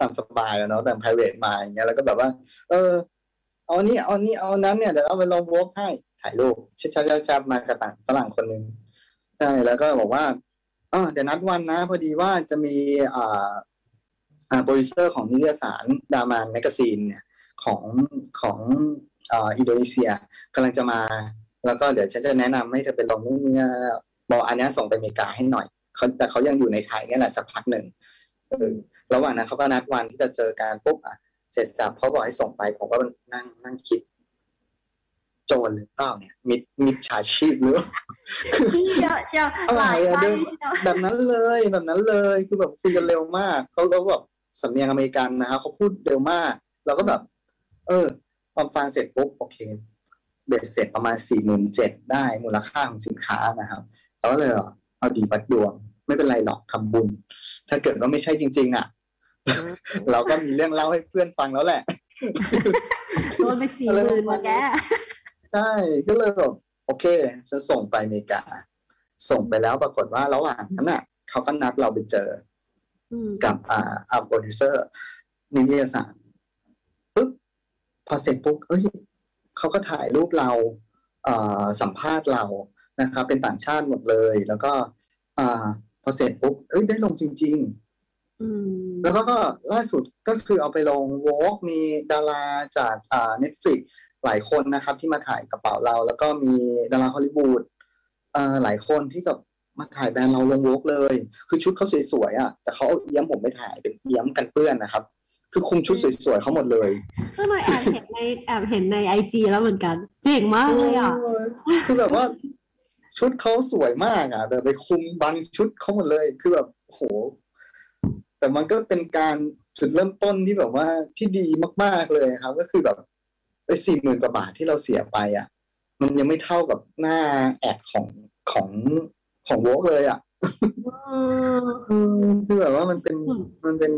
ตามสบายอะเนาะแต่ง private มาอย่างเงี้ยแล้วก็แบบว่า เออ เอาอันนี้เอาอันนี้เอานั้นเนี่ยเดี๋ยวเอาไปลงวอล์กให้ถ่ายรูปชิบๆๆๆมากับต่างฝรั่งคนหนึ่งใช่แล้วก็บอกว่าเออเดี๋ยวนัดวันนะ พอดีว่าจะมีอ่า โปรดิวเซอร์ของนิตยสาร DA MAN magazine เนี่ยของของอ่าอินโดนีเซียกำลังจะมา แล้วก็เดี๋ยวฉันจะแนะนำให้เธอไปลงนู่นนี่นั่นบอกอันเนี้ยส่งไปอเมริกาให้หน่อยเขาแต่เขายังอยู่ในไทยเนี่ยแหละสักพักหนึ่งเออระหว่างนั้นเขาก็นัดวันที่จะเจอกันปุ๊บอะเสร็จสรรพเขาบอกให้ส่งไปผมก็นั่งนั่งคิด โจรหรือเปล่าเนี่ย มิจมิจฉาชีพหรือเดี๋ยวเดี๋ยวอะไรหลายอะใบเดินเชียวแบบนั้นเลยแบบนั้นเลยคือแบบคุยกันเร็วมากเขาเขาแบบ สำเนียงอเมริกันนะครับเขาพูดเร็วมากเราก็แบบ เออพอฟังเสร็จปุ๊บโอเค เบ็ดเสร็จประมาณสี่หมื่นเจ็ดได้มูลค่าของสินค้านะครับเราก็เลยเอาเอาดีปัดดวง ไม่เป็นไรหรอกทำบุญ ถ้าเกิดว่าไม่ใช่จริง ๆ อะ เราก็มีเรื่องเล่าให้เพื่อนฟังแล้วแหละโดนไปสี่หมื่นมาแกใช่ก็เลยแบบโอเคจะส่งไปอเมริกา ส่งไปแล้วปรากฏว่าระหว่างนั้นอะเขาก็นัดเราไปเจออืม กับอ่าอ่าโปรดิวเซอร์นิตยสารปุ๊บพอเสร็จปุ๊บเอ้ยเขาก็ถ่ายรูปเราเอ่อสัมภาษณ์เรานะครับ เป็นต่างชาติหมดเลย แล้วก็ อ่า พอเสร็จปุ๊บเอ้ยได้ลงจริงๆอืมแล้วก็ก็ล่าสุดก็คือเอาไปลงวอล์กมีดาราจากอ่า Netflix หลายคนนะครับ ที่มาถ่ายกระเป๋าเรา แล้วก็มีดาราฮอลลีวูดเอ่อหลายคนที่กับ มาถ่ายแบรนด์เราลงวอล์กเลย คือชุดเขาสวยๆอะ แต่เขาเอาเอี้ยมผมไปถ่ายเป็นเอี้ยมกันเปื้อนนะครับ คือคุมชุดสวยๆเขาหมดเลยก็หน่อยแอบเห็นในแอบเห็นในไอจีแล้วเหมือนกัน เจ๋งมากเลยอะเออคือแบบว่าชุดเขาสวยมากอะ แต่ไปคุมบังชุดเขาหมดเลย คือแบบโห แต่มันก็เป็นการจุดเริ่มต้นที่แบบว่าที่ดีมากๆเลยครับ ก็คือแบบไอ้สี่หมื่นกว่าบาทที่เราเสียไปอะ มันยังไม่เท่ากับหน้าแอดของของ ของโวกเลยอะเออคือแบบว่ามันเป็นอืมมันเป็น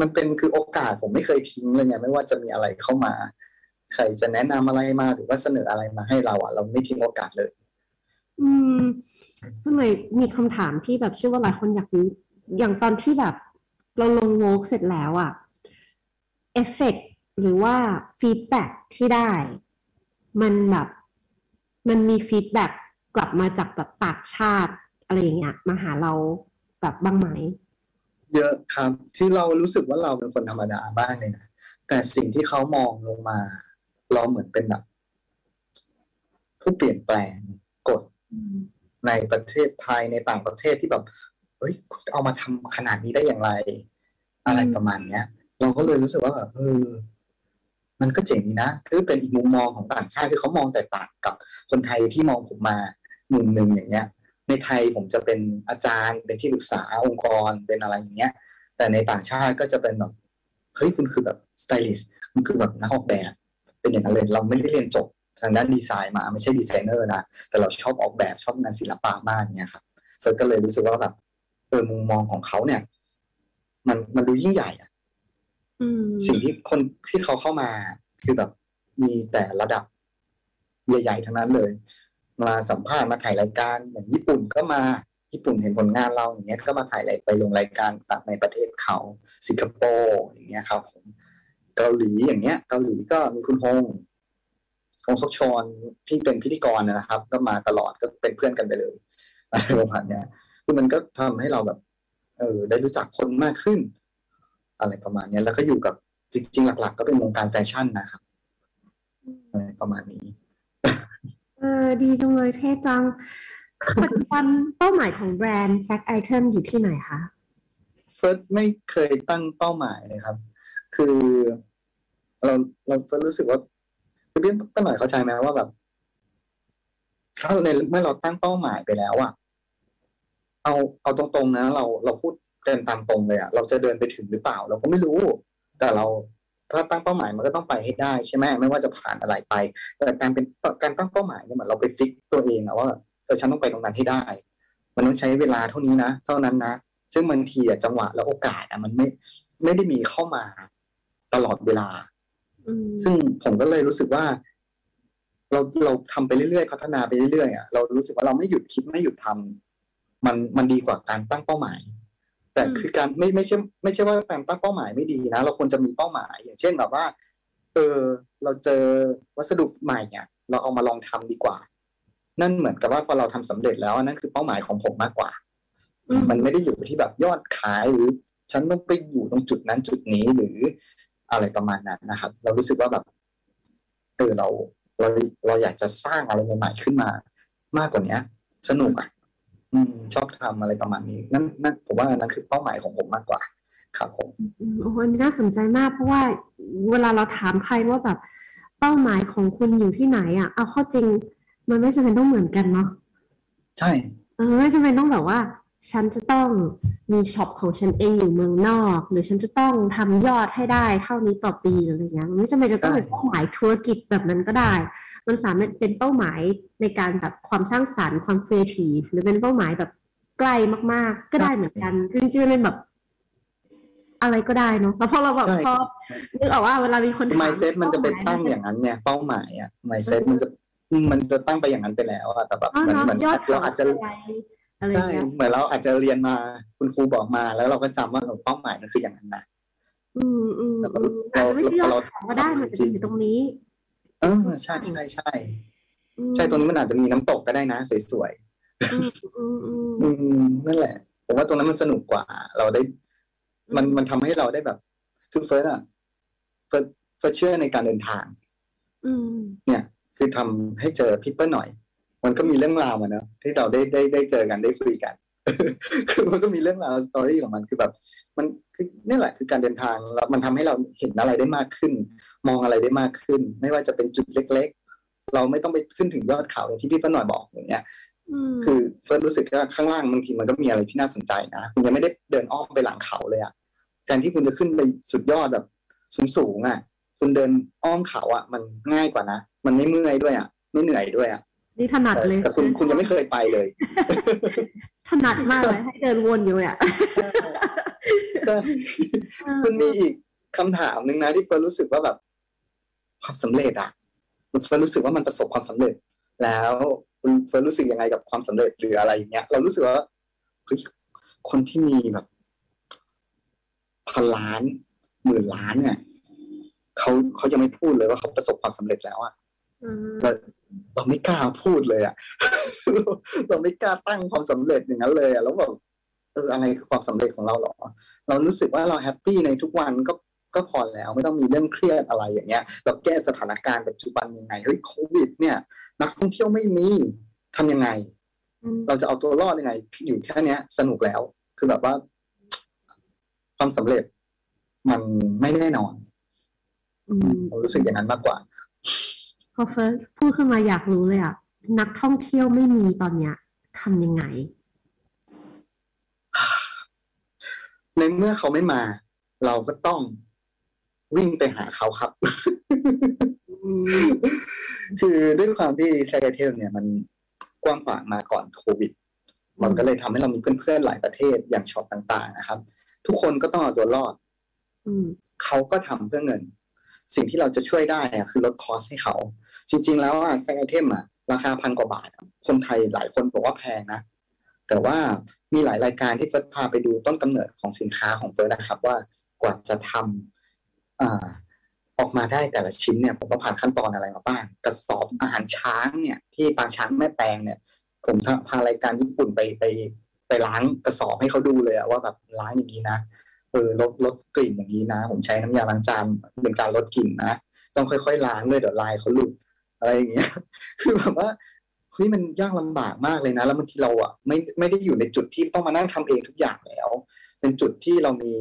มันเป็นคือโอกาสผมไม่เคยทิ้งเลยไงไม่ว่าจะมีอะไรเข้ามา ใครจะแนะนำอะไรมาหรือว่าเสนออะไรมาให้เราอะ เราไม่ทิ้งโอกาสเลย อืมทำไมมีคำถามที่แบบเชื่อว่าหลายคนอยากรู้อย่างตอนที่แบบ เราลง Vogue เสร็จแล้วอะเอฟเฟกหรือว่า feedback ที่ได้ มันแบบ มันมี feedback กลับมาจากแบบต่างชาติอะไรอย่างเงี้ยมาหาเราแบบบ้างไหมเยอะครับที่เรารู้สึกว่าเราเป็นคนธรรมดาบ้างเลยนะแต่สิ่งที่เขามองลงมา เราเหมือนเป็นแบบ ผู้เปลี่ยนแปลงกฎในประเทศไทยในต่างประเทศที่แบบเฮ้ยเอามาทำขนาดนี้ได้อย่างไร อะไรประมาณเนี้ย เราก็เลยรู้สึกว่าแบบเออ มันก็เจ๋งดีนะคือเป็นอีกมุมมองของต่างชาติคือเขามองแตกต่างกับคนไทยที่มองผมมามุมหนึ่งอย่างเงี้ย ในไทยผมจะเป็นอาจารย์เป็นที่ปรึกษาองค์กรเป็นอะไรอย่างเงี้ย แต่ในต่างชาติก็จะเป็นแบบเฮ้ยคุณคือแบบสไตลิสต์คุณคือแบบนักออกแบบ เป็นอย่างนั้นเลยเราไม่ได้เรียนจบทางด้านดีไซน์มาไม่ใช่ดีไซเนอร์นะแต่เราชอบออกแบบชอบงานศิลปะมากเนี่ยครับเฟิร์สก็เลยรู้สึกว่าแบบเออมุมมองของเขาเนี่ย มันมันดูยิ่งใหญ่อะ สิ่งที่คนที่เขาเข้ามาคือแบบมีแต่ระดับ ใหญ่ๆทั้งนั้นเลย มาสัมภาษณ์มาถ่ายรายการเหมือนญี่ปุ่นก็มาญี่ปุ่นเห็นผลงานเราอย่างเงี้ยก็มาถ่ายไปลงรายการตัดในประเทศเขาสิงคโปร์อย่างเงี้ยครับผมเกาหลีอย่างเงี้ย เกาหลีก็มีคุณฮงฮงซกชอนพี่เป็นพิธีกรนะครับ ก็มาตลอดก็เป็นเพื่อนกันไปเลยอะไรประมาณเนี้ยคือมันก็ทำให้เราแบบ เออได้รู้จักคนมากขึ้น อะไรประมาณนี้แล้วก็อยู่กับจริง ๆ หลัก ๆ ก็เป็นวงการแฟชั่นนะครับประมาณนี้ เออดีจังเลยเท่จังปัจจุบันเป้าหมายของแบรนด์แซกไอเทมอยู่ที่ไหนคะเฟิร์สไม่เคยตั้งเป้าหมายเลยครับ คือเราเราเฟิร์สรู้สึกว่าคือพี่ป้าหน่อยเข้าใจไหมว่าแบบถ้าในเมื่อเราตั้งเป้าหมายไปแล้วอะเอาเอาตรงๆนะ เราเราพูด กันตามตรงเลยอะเราจะเดินไปถึงหรือเปล่า เราก็ไม่รู้ แต่เราถ้าตั้งเป้าหมายมันก็ต้องไปให้ได้ใช่ไหมไม่ว่าจะผ่านอะไรไป แต่การเป็นการตั้งเป้าหมายเนี่ยเหมือนเราไปฟิกตัวเองอะว่าเออฉันต้องไปตรงนั้นให้ได้ มันต้องใช้เวลาเท่านี้นะ เท่านั้นนะ ซึ่งบางทีอะจังหวะและโอกาสอะมันไม่ไม่ได้มีเข้ามาตลอดเวลา ซึ่งผมก็เลยรู้สึกว่า เราเราทำไปเรื่อยๆ พัฒนาไปเรื่อยๆอะเรารู้สึกว่าเราไม่หยุดคิดไม่หยุดทำมันมันดีกว่าการตั้งเป้าหมาย แต่คือการไม่ไม่ใช่ไม่ใช่ว่าการตั้งเป้าหมายไม่ดีนะ เราควรจะมีเป้าหมาย อย่างเช่นแบบว่า เออเราเจอวัสดุใหม่เนี่ย เราเอามาลองทำดีกว่า นั่นเหมือนกับว่าพอเราทำสำเร็จแล้วนั่นคือเป้าหมายของผมมากกว่า มันไม่ได้อยู่ที่แบบยอดขายหรือ ฉันต้องไปอยู่ตรงจุดนั้นจุดนี้หรืออะไรประมาณนั้นนะครับ เรารู้สึกว่าแบบเออเราเราเราอยากจะสร้างอะไรใหม่ๆขึ้นมา มากกว่านี้สนุกอะอืม ชอบทำอะไรประมาณนี้นั่นนั่นผมว่านั่นคือเป้าหมายของผมมากกว่า ครับผมโอ้โหอันนี้น่าสนใจมากเพราะว่าเวลาเราถามใครว่าแบบเป้าหมายของคุณอยู่ที่ไหนอะ เอาเข้าจริง มันไม่จำเป็นต้องเหมือนกันเนาะใช่เออไม่จำเป็นต้องแบบว่า ฉันจะต้องมี shop ของฉันเองอยู่เมืองนอก หรือฉันจะต้องทำยอดให้ได้เท่านี้ต่อปีอะไรเงี้ยมันไม่จำเป็นจะต้องเป็นเป้าหมายธุรกิจแบบนั้นก็ได้ มันสามารถเป็นเป้าหมายในการแบบความสร้างสรรค์ความครีเอทีฟหรือเป็นเป้าหมายแบบใกล้มาก ๆ ก็ได้เหมือนกันจริงๆเป็นแบบ อะไรก็ได้เนาะแล้วพอเราแบบพอนึกออกว่าเวลามีคนถาม mindset มันจะเป็นตั้งอย่างนั้นเนี่ยเป้าหมายอะ mindset มันจะมันจะตั้งไปอย่างนั้นไปแล้วอะแต่แบบมันเหมือนเราอาจจะ อะไรใช่เหมือนเราอาจจะเรียนมาคุณครูบอกมา แล้วเราก็จำว่าเป้าหมายมันคืออย่างนั้นนะอืมอืมอาจจะไม่ใช่เราก็ได้มันจะอยู่ตรงนี้ เออใช่ใช่ใช่ใช่ตรงนี้มันอาจจะมีน้ำตกก็ได้นะสวยๆอืมนั่นแหละ ผมว่าตรงนั้นมันสนุกกว่า เราได้ มันมันทำให้เราได้แบบคือเฟิร์สอะเฟิร์สเฟิร์สเชื่อในการเดินทางอืมเนี่ย คือทำให้เจอพี่เปิ้ลหน่อย มันก็มีเรื่องราวมาเนอะที่เราได้ได้ได้เจอกันได้คุยกันคือมันก็มีเรื่องราว story ของมันคือแบบมันคือนี่แหละคือการเดินทางแล้วมันทำให้เราเห็นอะไรได้มากขึ้น มองอะไรได้มากขึ้น ไม่ว่าจะเป็นจุดเล็ก ๆ เราไม่ต้องไปขึ้นถึงยอดเขาอย่างที่พี่ป้าหน่อยบอกอย่างเงี้ยคือเฟิร์สรู้สึกว่าข้างล่างบางทีมันก็มีอะไรที่น่าสนใจนะคุณยังไม่ได้เดินอ้อมไปหลังเขาเลยอะแทนที่คุณจะขึ้นไปสุดยอดแบบสูงๆอะคุณเดินอ้อมเขาอะมันง่ายกว่านะมันไม่เมื่อยด้วยอะไม่เหนื่อยด้วยอะ นี่ถนัดเลยแต่คุณคุณยังไม่เคยไปเลย ถนัดมากเลยให้เดินวนอยู่อะคุณมีอีกคำถามหนึ่งนะที่เฟิร์นรู้สึกว่าแบบ ความสำเร็จอะคุณเฟิร์นรู้สึกว่ามันประสบความสำเร็จ แล้วคุณเฟิร์นรู้สึกยังไงกับความสำเร็จหรืออะไรอย่างเงี้ย เรารู้สึกว่าเฮ้ยคนที่มีแบบพันล้านหมื่นล้านเนี่ยเขาเขายังไม่พูดเลยว่าเขาประสบความสำเร็จแล้วอะ เราเราไม่กล้าพูดเลยอะเราไม่กล้าตั้งความสำเร็จอย่างนั้นเลยอะแล้วแบบเอออะไรคือความสำเร็จของเราหรอ เรารู้สึกว่าเราแฮปปี้ในทุกวันก็ก็พอแล้วไม่ต้องมีเรื่องเครียดอะไรอย่างเงี้ย เราแก้สถานการณ์ปัจจุบันยังไงเฮ้ยโควิด เนี่ย นักท่องเที่ยวไม่มีทํำยังไง เราจะเอาตัวรอดยังไง อยู่แค่เนี้ย สนุกแล้ว คือแบบว่า ความสำเร็จมันไม่แน่นอน ผมรู้สึกอย่างนั้นมากกว่า พอเฟิร์สพูดขึ้นมาอยากรู้เลยอะนักท่องเที่ยวไม่มีตอนเนี้ยทำยังไง ในเมื่อเขาไม่มา เราก็ต้องวิ่งไปหาเขาครับ คือด้วยความที่ไซเทลเนี่ยมันกว้างขวางมาก่อนโควิด มันก็เลยทำให้เรามีเพื่อนๆหลายประเทศอย่าง shop ต่าง ๆ นะครับ ทุกคนก็ต้องเอาตัวรอดเขาก็ทำเพื่อเงิน สิ่งที่เราจะช่วยได้อะคือลด cost ให้เขา จริง ๆ แล้วอะไซ item อะราคาพันกว่าบาท คนไทยหลายคนบอกว่าแพงนะ แต่ว่ามีหลายรายการที่เฟิร์สพาไปดูต้นกำเนิดของสินค้าของเฟิร์สนะครับว่ากว่าจะทำอ่าออกมาได้แต่ละชิ้นเนี่ยผมก็ผ่านขั้นตอนอะไรมาบ้าง กระสอบอาหารช้างเนี่ยที่ปางช้างแม่แปลงเนี่ย ผมพารายการญี่ปุ่นไปไปไปล้างกระสอบให้เขาดูเลยอะว่าแบบล้างอย่างนี้นะเออลดลดกลิ่นอย่างนี้นะ ผมใช้น้ำยาล้างจานเป็นการลดกลิ่นนะ ต้องค่อยๆล้างเลยเดี๋ยวลายเขาหลุด อะไรอย่างเงี้ย คือแบบว่าเฮ้ยมันยากลำบากมากเลยนะ แล้วบางทีเราอะไม่ไม่ได้อยู่ในจุดที่ต้องมานั่งทำเองทุกอย่างแล้ว เป็นจุดที่เรามี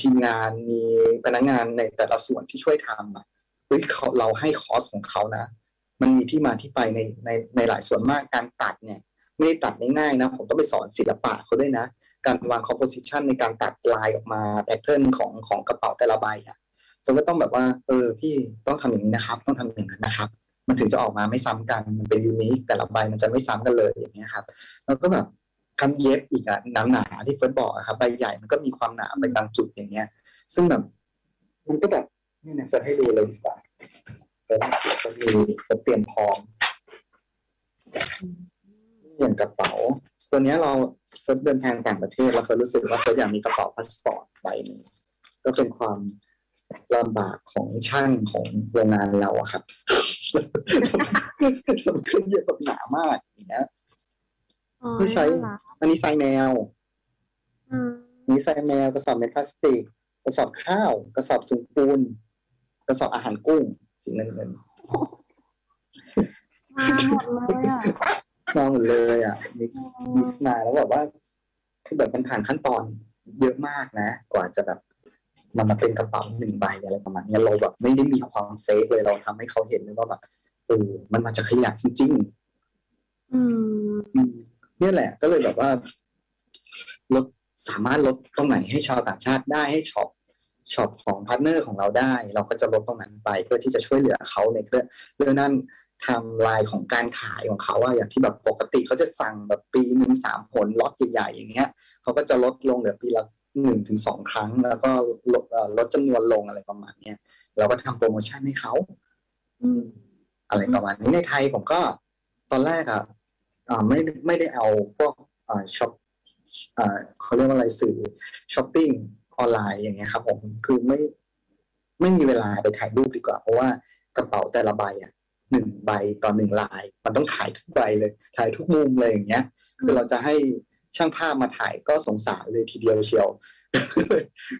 ทีมงานมีพนักงานในแต่ละส่วนที่ช่วยทำอะเฮ้ยเขาเราให้คอสของเขานะ มันมีที่มาที่ไปในในในหลายส่วนมากการตัดเนี่ย ไม่ได้ตัดง่ายๆนะ ผมต้องไปสอนศิลปะเขาด้วยนะ การวาง composition ในการตัดลายออกมา pattern ของของกระเป๋าแต่ละใบอะผมก็ต้องแบบว่า เออพี่ต้องทำอย่างนี้นะครับ ต้องทำอย่างนั้นนะครับ มันถึงจะออกมาไม่ซ้ำกัน มันเป็น unique แต่ละใบมันจะไม่ซ้ำกันเลยอย่างเงี้ยครับ แล้วก็แบบคันเย็บอีกอะหนาหนาที่เฟิร์สบอกครับใบใหญ่มันก็มีความหนาเป็นบางจุดอย่างเงี้ย ซึ่งแบบมันก็แบบนี่นะเฟิร์สให้ดูเลยดีกว่าเฟิร์สมีเฟิร์สเตรียมพร้อมอย่างกระเป๋า ตัวนี้เราเฟิร์สเดินทางต่างประเทศแล้วเฟิร์สรู้สึกว่าเฟิร์สอยากมีกระเป๋าพาสปอร์ตใบนี้ก็เป็นความลำบากของช่างของโรงงานเราอะครับ มันขึ้นเยอะแบบหนามากอย่างเงี้ยไม่ใช้ อันนี้ไซแมวนี่ไซแมวกระสอบเม็ดพลาสติก กระสอบข้าว กระสอบถุงปูน กระสอบอาหารกุ้งสีเงินเงินมาหมดเลยอะมาหมดเลยอะ mix mix มาแล้วแบบว่า คือแบบมันผ่านขั้นตอนเยอะมากนะ กว่าจะแบบ มันมาเป็นกระเป๋าหนึ่งใบอะไรประมาณนี้เราแบบไม่ได้มีความ fake เลยเราทำให้เขาเห็นเลยว่าแบบเออมันมาจากขยะจริง ๆ อืมนี่แหละ ก็เลยแบบว่าลดสามารถลดตรงไหนให้ชาวต่างชาติได้ให้ shop shop ของ partner ของเราได้ เราก็จะลดตรงนั้นไปเพื่อที่จะช่วยเหลือเขาในเรื่องเรื่องนั้นทำลายของการขายของเขาว่าอย่างที่แบบปกติเขาจะสั่งแบบปีหนึ่งสามผลล็อตใหญ่ๆอย่างเงี้ยเขาก็จะลดลงเหลือปีละ หนึ่งถึงสองครั้ง แล้วก็ลดลดจำนวนลงอะไรประมาณเนี้ยเราก็ทำโปรโมชั่นให้เขาอะไรประมาณนี้ในไทยผมก็ตอนแรกอะไม่ไม่ได้เอาพวกช็อปเขาเรียกว่าอะไรสื่อช้อปปิ้งออนไลน์อย่างเงี้ยครับ ผมคือไม่ไม่มีเวลาไปถ่ายรูปดีกว่า เพราะว่ากระเป๋าแต่ละใบอะหนึ่งใบต่อหนึ่งลาย มันต้องถ่ายทุกใบเลยถ่ายทุกมุมเลยอย่างเงี้ย คือเราจะให้ ช่างภาพมาถ่ายก็สงสารเลยทีเดียวเชียว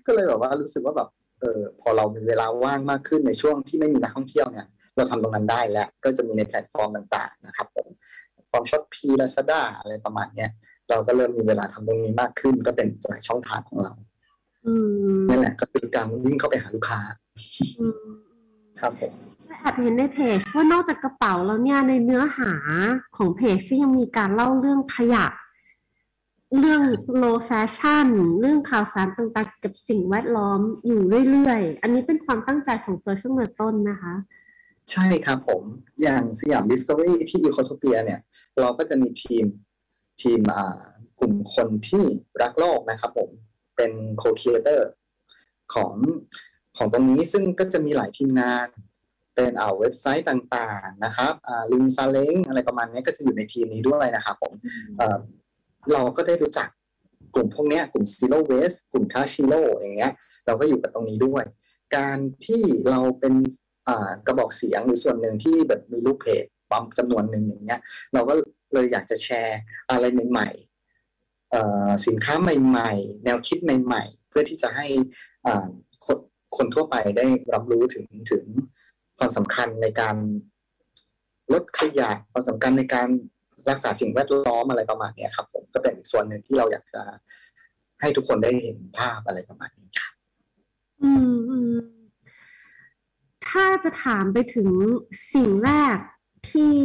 ก็เลยแบบว่ารู้สึกว่าแบบเออพอเรามีเวลาว่างมากขึ้นในช่วงที่ไม่มีนักท่องเที่ยวเนี่ย เราทำตรงนั้นได้แล้ว ก็จะมีในแพลตฟอร์มต่าง ๆ นะครับ platform Shopee Lazada อะไรประมาณเนี้ยเราก็เริ่มมีเวลาทำตรงนี้มากขึ้น ก็เป็นหลายช่องทางของเรานี่แหละก็เป็นการวิ่งเข้าไปหาลูกค้าครับผมแอบเห็นในเพจว่านอกจากกระเป๋าแล้วเนี่ยในเนื้อหาของเพจก็ยังมีการเล่าเรื่องขยะ เรื่อง slow fashion เรื่องข่าวสารต่างๆ กับสิ่งแวดล้อมอยู่เรื่อยๆ อันนี้เป็นความตั้งใจของเฟิร์สเมื่อต้นนะคะ ใช่ครับผม อย่างสยาม Discovery ที่ Ecotopia เนี่ย เราก็จะมีทีมทีมกลุ่มคนที่รักโลกนะครับผม เป็น co-creator ของของตรงนี้ซึ่งก็จะมีหลายทีมงาน เป็นเอาเว็บไซต์ต่างๆนะครับลุงซาเล้งอะไรประมาณนี้ก็จะอยู่ในทีมนี้ด้วยนะครับผม เราก็ได้รู้จักกลุ่มพวกนี้กลุ่ม zero waste กลุ่มทาชิโร่อย่างเงี้ย เราก็อยู่กับตรงนี้ด้วย การที่เราเป็นกระบอกเสียงหรือส่วนหนึ่งที่แบบมีลูกเพจความจำนวนหนึ่งอย่างเงี้ย เราก็เลยอยากจะแชร์อะไรใหม่ๆสินค้าใหม่ๆ แนวคิดใหม่ ๆ เพื่อที่จะให้คนคนทั่วไปได้รับรู้ถึงถึงความสำคัญในการลดขยะความสำคัญในการ รักษาสิ่งแวดล้อมอะไรประมาณนี้ครับ ผมก็เป็นอีกส่วนหนึ่งที่เราอยากจะให้ทุกคนได้เห็นภาพอะไรประมาณนี้ครับอืมอืมถ้าจะถามไปถึงสิ่งแรกที่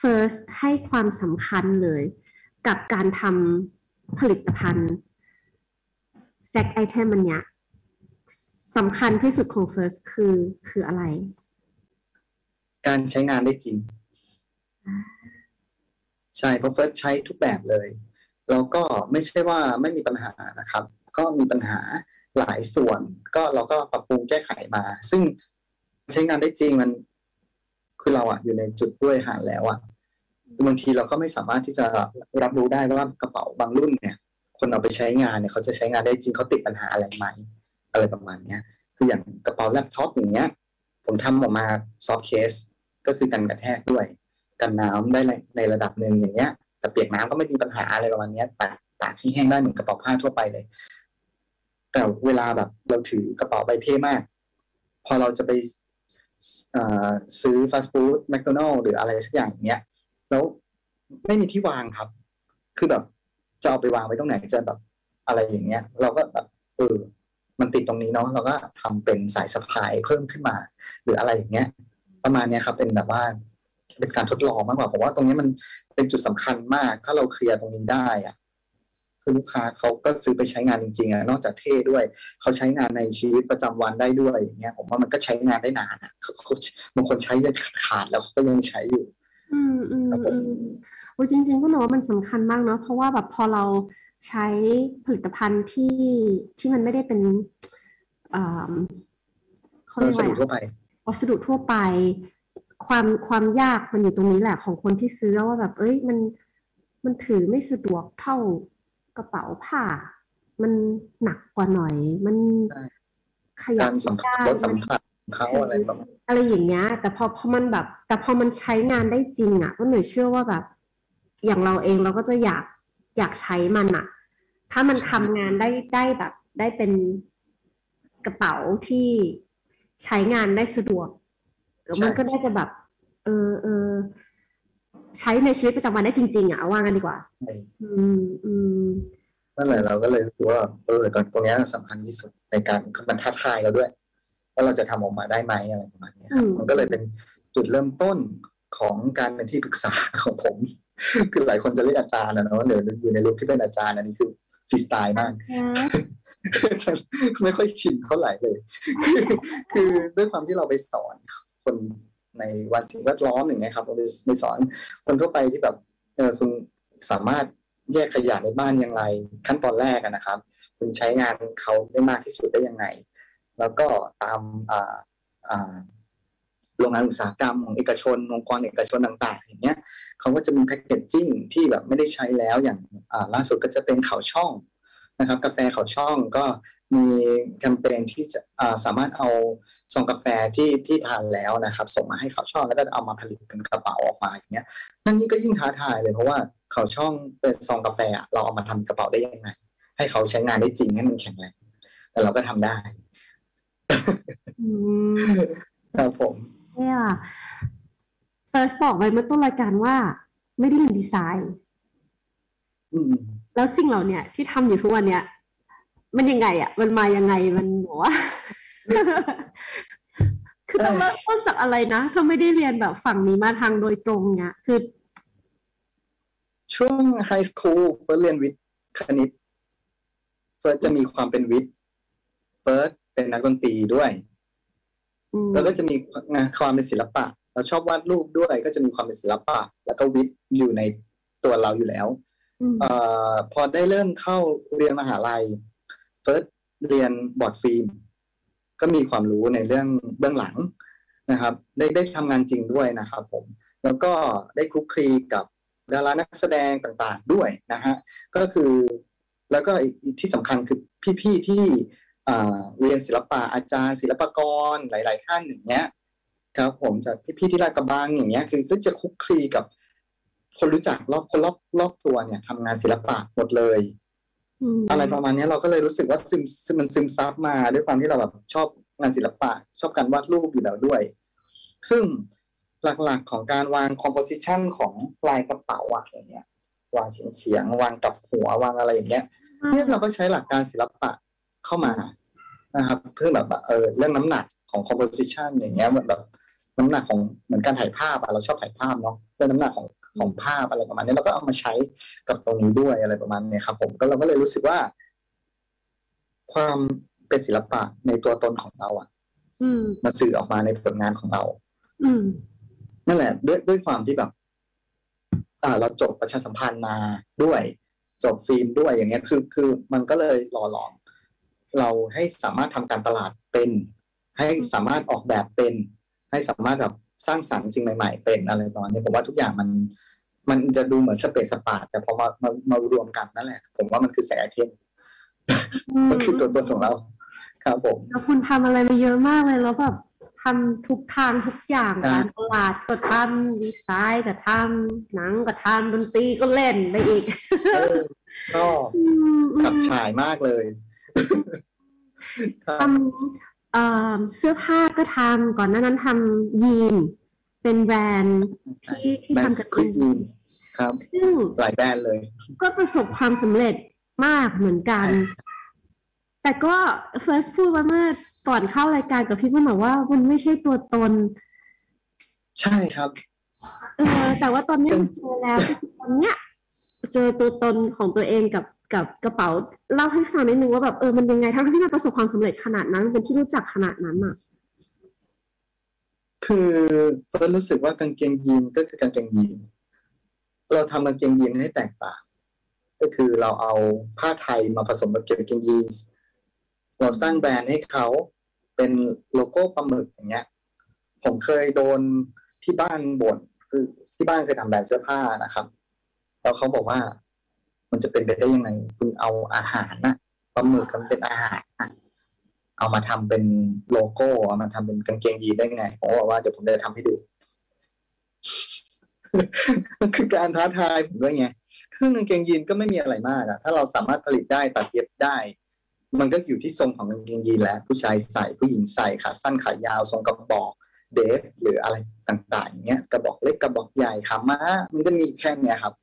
First ให้ความสำคัญเลย กับการทำผลิตภัณฑ์แซกไอเทมมันเนี้ยสำคัญที่สุดของ First คือคืออะไร การใช้งานได้จริง ใช่เพราะเฟิร์สใช้ทุกแบบเลยแล้วก็ไม่ใช่ว่าไม่มีปัญหานะครับ ก็มีปัญหาหลายส่วน ก็เราก็ปรับปรุงแก้ไขมา ซึ่งใช้งานได้จริงมัน คือเราอะอยู่ในจุดผู้บริหารแล้วอะบางทีเราก็ไม่สามารถที่จะรับรู้ได้ว่ากระเป๋าบางรุ่นเนี่ย คนเอาไปใช้งานเนี่ยเขาจะใช้งานได้จริงเขาติดปัญหาอะไรไหมอะไรประมาณเนี้ยคืออย่างกระเป๋าแล็ปท็อปอย่างเงี้ย ผมทำออกมา soft case ก็คือกันกระแทกด้วย กันน้ำได้ในระดับหนึ่งอย่างเงี้ย แต่เปียกน้ำก็ไม่มีปัญหาอะไรประมาณเนี้ยตากตากให้แห้งได้เหมือนกระเป๋าผ้าทั่วไปเลย แต่เวลาแบบเราถือกระเป๋าใบเท่มาก พอเราจะไปซื้อฟาสต์ฟู้ดแมคโดนัลล์หรืออะไรสักอย่างอย่างเงี้ย แล้วไม่มีที่วางครับ คือแบบจะเอาไปวางไว้ตรงไหนจะแบบอะไรอย่างเงี้ย เราก็แบบเออมันติดตรงนี้เนาะเราก็ทำเป็นสายสะพายเพิ่มขึ้นมา หรืออะไรอย่างเงี้ย ประมาณเนี้ยครับ เป็นแบบว่า เป็นการทดลองมากกว่าผมว่าตรงนี้มันเป็นจุดสำคัญมาก ถ้าเราเคลียร์ตรงนี้ได้อะคือลูกค้าเขาก็ซื้อไปใช้งานจริงๆอะนอกจากเท่ด้วย เขาใช้งานในชีวิตประจำวันได้ด้วยอย่างเงี้ย ผมว่ามันก็ใช้งานได้นานอะบางคนใช้ยันขาดแล้วเขาก็ยังใช้อยู่ อืมอืมอืมโอ้จริง ๆ ก็เนอะมันสำคัญมากเนาะเพราะว่าแบบพอเราใช้ผลิตภัณฑ์ที่ที่มันไม่ได้เป็นอ่าเขาเรียกว่าวัสดุทั่วไปวัสดุทั่วไป ความความยากมันอยู่ตรงนี้แหละของคนที่ซื้อว่าแบบ เอ้ยมันมันถือไม่สะดวกเท่ากระเป๋าผ้า มันหนักกว่าหน่อย มันขยักาบรสัมผัสได้รสสัมผัสของเขาอะไรประมาณอะไรอย่างเงี้ย แต่พอพอมันแบบ แต่พอมันใช้งานได้จริงอะก็หนูเชื่อว่าแบบ อย่างเราเองเราก็จะอยากอยากใช้มันอะ ถ้ามันทำงานได้ได้แบบ ได้เป็นกระเป๋าที่ใช้งานได้สะดวก แล้วมันก็ได้จะแบบ เออเออใช้ในชีวิตประจำวันได้จริง ๆ อะเอาว่ากันดีกว่า อืมอืมนั่นแหละเราก็เลยรู้สึกว่าเออตรงตรงนี้สำคัญที่สุดในการมันท้าทายเราด้วย ว่าเราจะทำออกมาได้ไหมอะไรประมาณนี้ครับอืมมันก็เลยเป็นจุดเริ่มต้นของการเป็นที่ปรึกษาของผม คือหลายคนจะเรียกอาจารย์นะเนาะเดี๋ยวอยู่ในลุคที่เป็นอาจารย์อันนี้คือฟรีสไตล์มากฉันไม่ค่อยชินเท่าไหร่เลย คือคือด้วยความที่เราไปสอน คนในวันสิ่งแวดล้อมอย่างเงี้ยครับเราไปสอนคนทั่วไปที่แบบเออคุณสามารถแยกขยะในบ้านอย่างไร ขั้นตอนแรกนะครับ คุณใช้งานเขาได้มากที่สุดได้ยังไง แล้วก็ตามอ่าอ่าโรงงานอุตสาหกรรมของเอกชนองค์กรเอกชนต่างๆ อย่างเงี้ยเขาก็จะมีแพคเกจจิ้งที่แบบไม่ได้ใช้แล้วอย่างอ่าล่าสุดก็จะเป็นเขาช่องนะครับ กาแฟเขาช่องก็ มีแคมเปญที่จะอ่าสามารถเอาซองกาแฟที่ที่ทานแล้วนะครับ ส่งมาให้เขาช่องแล้วก็เอามาผลิตเป็นกระเป๋าออกมาอย่างเงี้ยนั่นนี่ก็ยิ่งท้าทายเลยเพราะว่าเขาช่องเป็นซองกาแฟอะเราเอามาทำกระเป๋าได้ยังไง ให้เขาใช้งานได้จริงให้มันแข็งแรงแต่เราก็ทำได้อืมครับผมเนี่ยเฟิร์สบอกไว้เมื่อต้นรายการว่า ไม่ได้เรียนดีไซน์อืมแล้วสิ่งเหล่าเนี้ยที่ทำอยู่ทุกวันเนี้ย มันยังไงอะ มันมายังไงมันบอกว่าคือต้องเริ่มต้นจากอะไรนะถ้าไม่ได้เรียนแบบฝั่งนี้มาทางโดยตรงเนี้ยคือ ช่วง high school เฟิร์สเรียนวิทย์คณิตเฟิร์สจะมีความเป็นวิทย์เฟิร์สเป็นนักดนตรีด้วยอืมแล้วก็จะมีงานความเป็นศิลปะ เราชอบวาดรูปด้วย ก็จะมีความเป็นศิลปะ แล้วก็วิทย์อยู่ในตัวเราอยู่แล้วอืมเอ่อพอได้เริ่มเข้าเรียนมหาลัย เฟิร์สเรียน broad film ก็มีความรู้ในเรื่องเบื้องหลังนะครับ ได้ได้ทำงานจริงด้วยนะครับ ผม แล้วก็ได้คลุกคลีกับดารานักแสดงต่างๆด้วยนะฮะก็คือแล้วก็อีกที่สำคัญคือพี่ๆที่เรียนศิลปะอาจารย์ ศิลปกรหลาย ๆ ท่านอย่างเงี้ยครับ ผมจากพี่ๆที่ลาดกระบังอย่างเงี้ยคือก็จะคลุกคลีกับคนรู้จักรอบคนรอบรอบตัวเนี่ยทำงานศิลปะหมดเลย อะไรประมาณเนี้ยเราก็เลยรู้สึกว่าซึมซึมมันซึมซับมาด้วยความที่เราแบบชอบงานศิลปะ ชอบการวาดรูปอยู่แล้วด้วย ซึ่งหลักๆของการวาง composition ของลายกระเป๋าอะอย่างเงี้ยวางเฉียงเฉียงๆวางกับหัววางอะไรอย่างเงี้ยเนี่ยเราก็ใช้หลักการศิลปะเข้ามานะครับ เพื่อแบบว่าเออเรื่องน้ำหนักของ composition อย่างเงี้ยเหมือนแบบน้ำหนักของเหมือนการถ่ายภาพอะเราชอบถ่ายภาพเนาะเรื่องน้ำหนักของ ของภาพอะไรประมาณนี้เราก็เอามาใช้กับตรงนี้ด้วยอะไรประมาณนี้ครับ ผมก็เราก็เลยรู้สึกว่า ความเป็นศิลปะในตัวตนของเราอะอืมมาสื่อออกมาในผลงานของเรา อืมนั่นแหละ ด้วยด้วยความที่แบบ อ่า เราจบประชาสัมพันธ์มาด้วย จบฟิล์มด้วยอย่างเงี้ย คือ คือมันก็เลยหล่อหลอมเราให้สามารถทำการตลาดเป็น ให้สามารถออกแบบเป็น ให้สามารถแบบสร้างสรรค์สิ่งใหม่ ๆ เป็นอะไรประมาณนี้ผมว่าทุกอย่างมัน มันจะดูเหมือนสเปซสปาแต่พอมามามารวมกันนั่นแหละ ผมว่ามันคือแสงอาทิตย์มันคือตัวตนของเรา ครับผมแล้วคุณทำอะไรมาเยอะมากเลยแล้วแบบทำทุกทางทุกอย่างอ่าการตลาดก็ทำดีไซน์ก็ทำหนังก็ทำดนตรีก็เล่นไปอีกเออก็อืมขับฉายมากเลยครับทำเอ่อเสื้อผ้าก็ทำก่อนหน้านั้นทำยีน เป็นแบรนด์ที่ที่แบรนทำด์กับสควิตยินครับ ซึ่งหลายแบรนด์เลย ก็ประสบความสำเร็จมากเหมือนกัน แต่ก็ first พูดว่าเมื่อก่อนเข้ารายการกับพี่พุ่นบอกว่ามันไม่ใช่ตัวตน ใช่ครับ เออแต่ว่าตอนเนี้ยมันเจอแล้วคือตอนเนี้ยเจอตัวตนของตัวเองกับกับกระเป๋า เล่าให้ฟังนิดนึงว่าแบบเออมันยังไงทั้งที่มันประสบความสำเร็จขนาดนั้นมันเป็นที่รู้จักขนาดนั้นอะ คือเฟิร์สรู้สึกว่ากางเกงยีนก็คือกางเกงยีนเราทำกางเกงยีนให้แตกต่าง ก็คือเราเอาผ้าไทยมาผสมกับกางเกงยีนเราสร้างแบรนด์ให้เขาเป็นโลโก้ปลาหมึกอย่างเงี้ย ผมเคยโดนที่บ้านบ่นคือที่บ้านเคยทำแบรนด์เสื้อผ้านะครับแล้วเขาบอกว่า มันจะเป็นไปได้ยังไง คุณเอาอาหารนะปลาหมึกมันเป็นอาหารนะ เอามาทำเป็นโลโก้เอามาทำเป็นกางเกงยีนได้ไงผมบอกว่าเดี๋ยวผมจะทำให้ดู คือการท้าทายผมด้วยไงซึ่งกางเกงยีนก็ไม่มีอะไรมากอะถ้าเราสามารถผลิตได้ตัดเย็บได้ มันก็อยู่ที่ทรงของกางเกงยีนแล้วผู้ชายใส่ผู้หญิงใส่ขาสั้นขายาวทรงกระบอกเดฟหรืออะไรต่างๆอย่างเงี้ยกระบอกเล็กกระบอกใหญ่ขาม้ามันก็มีแค่เนี้ยครับ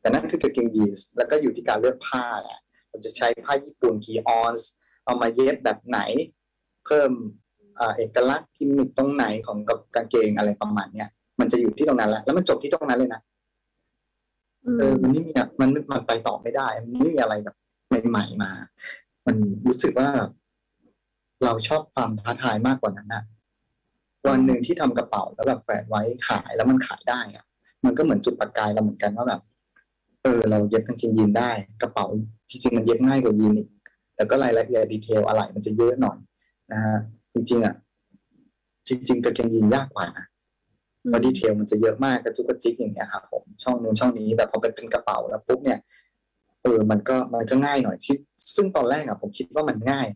แต่นั่นคือกางเกงยีนแล้วก็อยู่ที่การเลือกผ้าแหละเราจะใช้ผ้าญี่ปุ่นกี่ออนซ์ เอามาเย็บแบบไหน เพิ่มอ่าเอกลักษณ์กิมมิคตรงไหนของกับกางเกงอะไรประมาณเนี้ยมันจะอยู่ที่ตรงนั้นแหละแล้วมันจบที่ตรงนั้นเลยนะอืเออมมันไม่มีอะมันมันไปต่อไม่ได้ มันไม่มีอะไรแบบใหม่ๆมา มันรู้สึกว่า เราชอบความท้าทายมากกว่านั้นนะวันหนึ่งที่ทำกระเป๋าแล้วแบบแขวนไว้ขายแล้วมันขายได้อะมันก็เหมือนจุดประกายเราเหมือนกันว่าแบบ เออ เราเย็บกางเกงยีนได้ กระเป๋าจริงๆมันเย็บง่ายกว่ายีนอีก แต่ก็รายละเอียดดีเทลอะไรมันจะเยอะหน่อยนะฮะจริงๆอะจริงๆกางเกงยีนยากกว่านะเพราะดีเทลมันจะเยอะมากกระจุกกระจิกอย่างเงี้ยครับผมช่องนู้นช่องนี้แต่พอเป็นเป็นกระเป๋าแล้วปุ๊บเนี่ยเออมันก็มันก็ง่ายหน่อยที่ซึ่งตอนแรกอะผมคิดว่ามันง่าย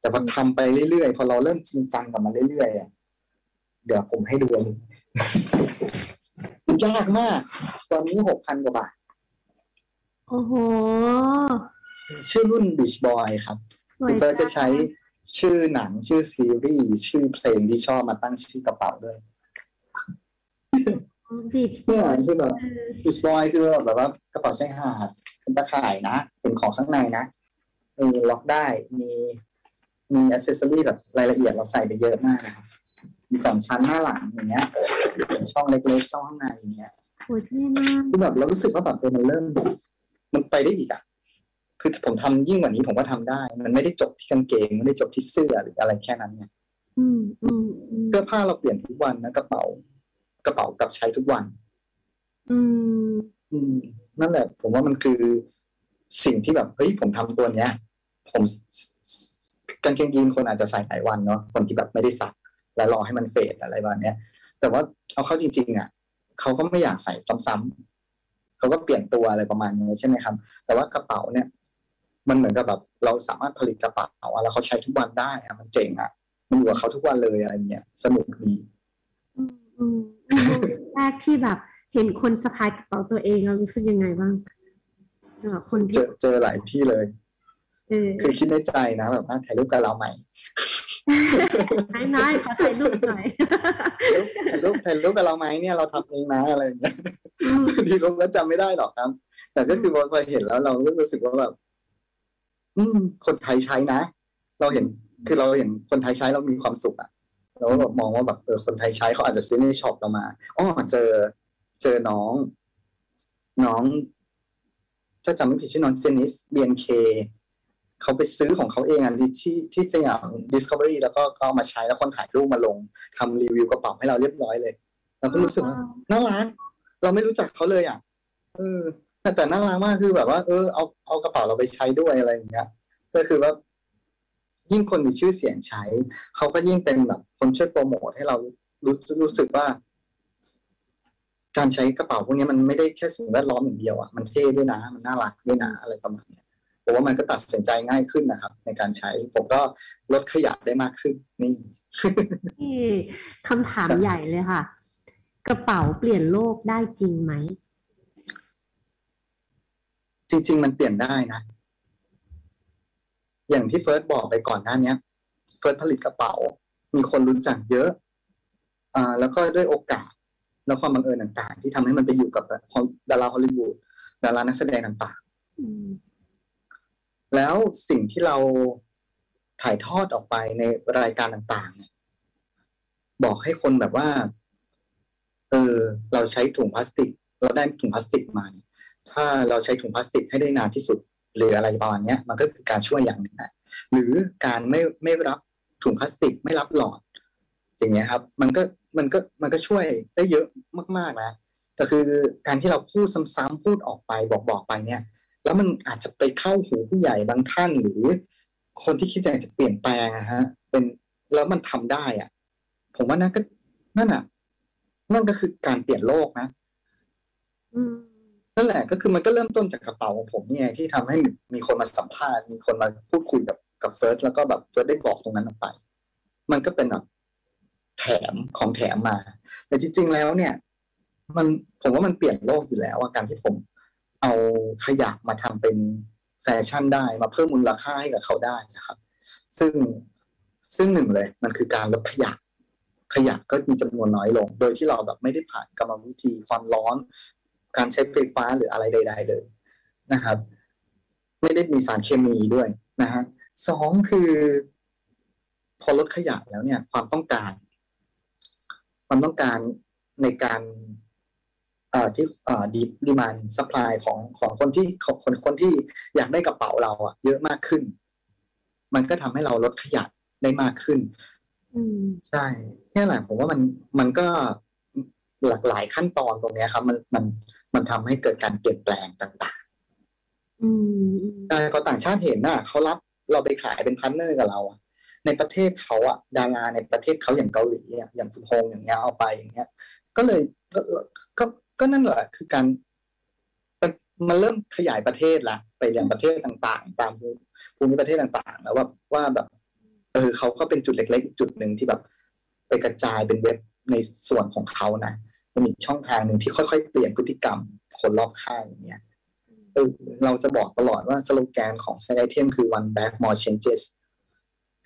แต่พอทำไปเรื่อยๆพอเราเริ่มจริงจังกับมันเรื่อยๆอะเดี๋ยวผมให้ดูอันนี้มันยากมาก ตอนนี้หกพันกว่าบาทโอ้โห ชื่อรุ่น Beach Boy ครับสวยคุณเฟิร์สจะใช้ชื่อหนังชื่อซีรีส์ชื่อเพลงที่ชอบมาตั้งชื่อกระเป๋าด้วยบีชเนี่ยคือแบบบิชบอยคือแบบว่ากระเป๋าชายหาดเป็นตะข่ายนะเป็นของข้างในนะมีล็อกได้มีมีอ c เซสซอรี่แบบรายละเอียดเราใส่ไปเยอะมากนะครับมีสองชั้นหน้าหลังอย่างเงี้ย ช่องเล็กๆช่องข้างในอย่างเงี้ยโหเท่มากคือแบบเรารู้สึกว่าแบบเออมันเริ่ม มันไปได้อีกอะ คือผมทำยิ่งกว่านี้ผมก็ทำได้ มันไม่ได้จบที่กางเกงไม่ได้จบที่เสื้อหรืออะไรแค่นั้นไงอืมอืมอืมเสื้อผ้าเราเปลี่ยนทุกวันนะกระเป๋า กระเป๋ากับใช้ทุกวัน อืมอืมนั่นแหละ ผมว่ามันคือสิ่งที่แบบเฮ้ยผมทำตัวเนี้ย ผมกางเกงยีนคนอาจจะใส่หลายวันเนาะคนที่แบบไม่ได้ซัก แล้วรอให้มันเฟดอะไรแบบเนี้ย แต่ว่าเอาเข้าจริง ๆ อะเขาก็ไม่อยากใส่ซ้ำๆเขาก็เปลี่ยนตัวอะไรประมาณนี้ใช่ไหมครับ แต่ว่ากระเป๋าเนี่ย มันเหมือนกับแบบเราสามารถผลิตกระเป๋าแล้วเขาใช้ทุกวันได้อะมันเจ๋งอะมันอยู่กับเขาทุกวันเลยอะไรเงี้ยสนุกดีแรกที่แบบ เห็นคนสะพายกระเป๋าตัวเองเรารู้สึกยังไงบ้างคนเจที่อเจอหลายที่เลยเคือคิดในใจนะแบบว่าถ่ายรูปกับเราใหม่นายนายขอถ่ายรูปหน่อยถ่ายรูปถ่ายรูปกับเราไหมเนี่ยเราทำเองนะอะไรอย่างเงี้ยบางทีเขาก็จำไม่ได้หรอกครับ แต่ก็คือพอเห็นแล้วเรารู้สึกว่าแบบ อืม คนไทยใช้นะ เราเห็นคือเราเห็นคนไทยใช้เรามีความสุขอะเราก็แบบมองว่าแบบเออคนไทยใช้เขาอาจจะซื้อในช็อปเรามาอ๋อเจอ เจอน้อง น้องถ้าจำไม่ผิดชื่อน้องเจนิส BNK เขาไปซื้อของเขาเองอะที่ที่ที่สยาม Discovery แล้วก็ก็เอามาใช้แล้วคนถ่ายรูปมาลงทำรีวิวกระเป๋าให้เราเรียบร้อยเลย เราก็รู้สึกว่าน่ารักเราไม่รู้จักเขาเลยอะเออ แต่น่ารักมากคือแบบว่า เออเอาเอากระเป๋าเราไปใช้ด้วยอะไรอย่างเงี้ย ก็คือว่า ยิ่งคนมีชื่อเสียงใช้ เขาก็ยิ่งเป็นแบบคนช่วยโปรโมทให้เรารู้รู้สึกว่า การใช้กระเป๋าพวกนี้มันไม่ได้แค่สิ่งแวดล้อมอย่างเดียวอะมันเท่ด้วยนะมันน่ารักด้วยนะอะไรประมาณนี้ผมว่ามันก็ตัดสินใจง่ายขึ้นนะครับ ในการใช้ผมก็ลดขยะได้มากขึ้นนี่นี่คำถามใหญ่เลยค่ะ กระเป๋าเปลี่ยนโลกได้จริงไหม จริง ๆ มันเปลี่ยนได้นะ อย่างที่เฟิร์สบอกไปก่อนหน้าเนี้ยเฟิร์สผลิตกระเป๋า มีคนรู้จักเยอะอ่าแล้วก็ด้วยโอกาส แล้วความบังเอิญต่าง ๆ ที่ทำให้มันไปอยู่กับดาราฮอลลีวูดดารานักแสดงต่างอืมๆแล้วสิ่งที่เราถ่ายทอดออกไปในรายการต่างๆเนี่ยบอกให้คนแบบว่า เออ เราใช้ถุงพลาสติก เราได้ถุงพลาสติกมาเนี่ย ถ้าเราใช้ถุงพลาสติกให้ได้นานที่สุด หรืออะไรประมาณนี้มันก็คือการช่วยอย่างหนึ่งนะหรือการไม่ไม่รับถุงพลาสติกไม่รับหลอด อย่างเงี้ยครับ มันก็มันก็มันก็ช่วยได้เยอะมากๆนะแต่คือการที่เราพูดซ้ำๆพูดออกไปบอกบอกไปเนี่ย แล้วมันอาจจะไปเข้าหูผู้ใหญ่บางท่านหรือ คนที่คิดอยากจะเปลี่ยนแปลงอะฮะ เป็นแล้วมันทำได้อะ ผมว่านั่นก็นั่นอะ นั่นก็คือการเปลี่ยนโลกนะ อืม นั่นแหละก็คือมันก็เริ่มต้นจากกระเป๋าของผมเนี่ยที่ทำให้มีคนมาสัมภาษณ์ มีคนมาพูดคุยกับกับเฟิร์สแล้วก็แบบเฟิร์สได้บอกตรงนั้นออกไป มันก็เป็นแบบแถมของแถมมา แต่จริง ๆ แล้วเนี่ย มันผมว่ามันเปลี่ยนโลกอยู่แล้วการที่ผมเอาขยะมาทำเป็นแฟชั่นได้มาเพิ่มมูลค่าให้กับเขาได้นะครับ ซึ่งซึ่งหนึ่งเลยมันคือการลดขยะขยะก็มีจำนวนน้อยลง โดยที่เราแบบไม่ได้ผ่านกรรมวิธีความร้อน การใช้ไฟฟ้าหรืออะไรใด ๆ เลยนะครับ ไม่ได้มีสารเคมีด้วยนะฮะสองคือ พอลดขยะแล้วเนี่ย ความต้องการ ความต้องการในการเอ่อที่เอ่อดี demand supply ของของคนที่ของคนคนที่อยากได้กระเป๋าเราอะเยอะมากขึ้น มันก็ทำให้เราลดขยะได้มากขึ้นอืมใช่เนี่ยแหละผมว่ามันมันก็หลากหลายขั้นตอนตรงเนี้ยครับ มันมัน มันทำให้เกิดการเปลี่ยนแปลงต่างอืมๆแต่พอต่างชาติเห็นน่ะเขารับเราไปขายเป็นพันเนอร์กับเราอะในประเทศเขาอะดาราในประเทศเขาอย่างเกาหลีอะอย่างคุณฮงอย่างเงี้ยเอาไปอย่างเงี้ย ก็เลยก็ก็ก็นั่นแหละคือการมันมันเริ่มขยายประเทศละไปอย่างประเทศต่างๆ ตามภูมิประเทศต่างๆ แล้วว่าว่าแบบเออเขาก็เป็นจุดเล็กๆอีกจุดหนึ่งที่แบบ ไปกระจายเป็นเว็บในส่วนของเขานะ มันมีช่องทางหนึ่งที่ค่อยๆ เปลี่ยนพฤติกรรมคนรอบข้างอย่างเงี้ยเออเราจะบอกตลอดว่าสโลแกนของไซไอเทมคือ one bag more changes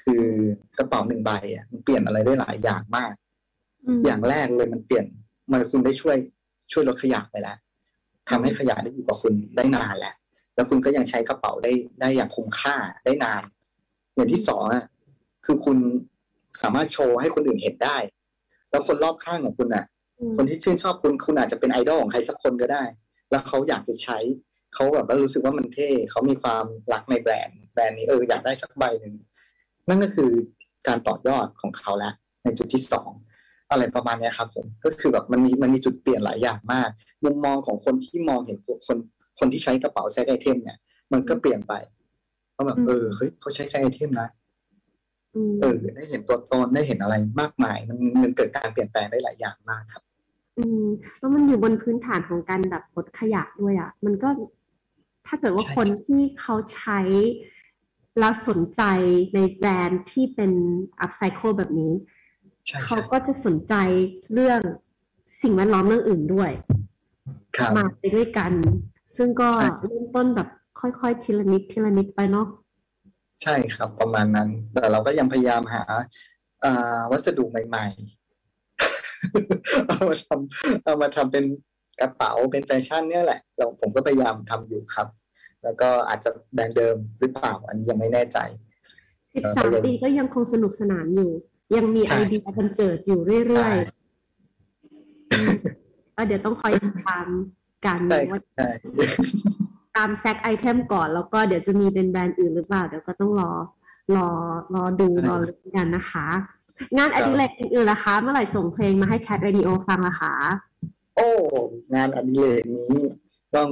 คือกระเป๋าหนึ่งใบอะมันเปลี่ยนอะไรได้หลายอย่างมากมอย่างแรกเลยมันเปลี่ยนมันคุณได้ช่วยช่วยลดขยะไปแล้วทำให้ขยะได้อยู่กับคุณได้นานแล้ว แล้วคุณก็ยังใช้กระเป๋าได้ได้อย่างคุ้มค่าได้นาน อย่างที่สองอะคือคุณสามารถโชว์ให้คนอื่นเห็นได้ แล้วคนรอบข้างของคุณอะอืม คนที่ชื่นชอบคุณคุณอาจจะเป็นไอดอลของใครสักคนก็ได้ แล้วเขาอยากจะใช้เขาแบบว่ารู้สึกว่ามันเท่เขามีความรักในแบรนด์ แบรนด์นี้เอออยากได้สักใบหนึ่งนั่นก็คือการต่อยอดของเขาแล้วในจุดที่สองอะไรประมาณเนี้ยครับผมก็คือแบบมันมีมันมีจุดเปลี่ยนหลายอย่างมาก มุมมองของคนที่มองเห็นคนคนที่ใช้กระเป๋าแซกไอเทมเนี่ย มันก็เปลี่ยนไปเพราะแบบเออเฮ้ยเขาใช้แซกไอเทมนะอืมเออได้เห็นตัวตนได้เห็นอะไรมากมาย มันมันเกิดการเปลี่ยนแปลงได้หลายอย่างมากครับ อืมแล้วมันอยู่บนพื้นฐานของการแบบลดขยะด้วยอะ มันก็ถ้าเกิดว่าใช่คนที่เขาใช้แล้วสนใจในแบรนด์ที่เป็น upcycle แบบนี้ใช่เขาใช่ก็จะสนใจเรื่องสิ่งแวดล้อมเรื่องอื่นด้วยครับมาไปด้วยกัน ซึ่งก็ใช่เริ่มต้นแบบค่อยๆทีละนิดทีละนิดไปเนาะใช่ครับประมาณนั้น แต่เราก็ยังพยายามหาอ่าวัสดุใหม่ๆ เอามาทำเอามาทำเป็นกระเป๋าเป็นแฟชั่นเนี่ยแหละเราผมก็พยายามทำอยู่ครับ แล้วก็อาจจะแบรนด์เดิมหรือเปล่าอันนี้ยังไม่แน่ใจสิบสามปีก็ยังคงสนุกสนานอยู่ ยังมีใช่ไอเดียบรรเจิดอยู่เรื่อยๆก็เดี๋ยวต้องคอยติดตามกันใช่ว่าใช่ตามแซกไอเทมก่อนแล้วก็เดี๋ยวจะมีเป็นแบรนด์อื่นหรือเปล่า เดี๋ยวก็ต้องรอรอรอดูรอลุ้นกันนะคะ งานอดิเรกอื่นๆล่ะคะ เมื่อไหร่ส่งเพลงมาให้ Cat Radio ฟังล่ะคะ โอ้ งานอดิเรกนี้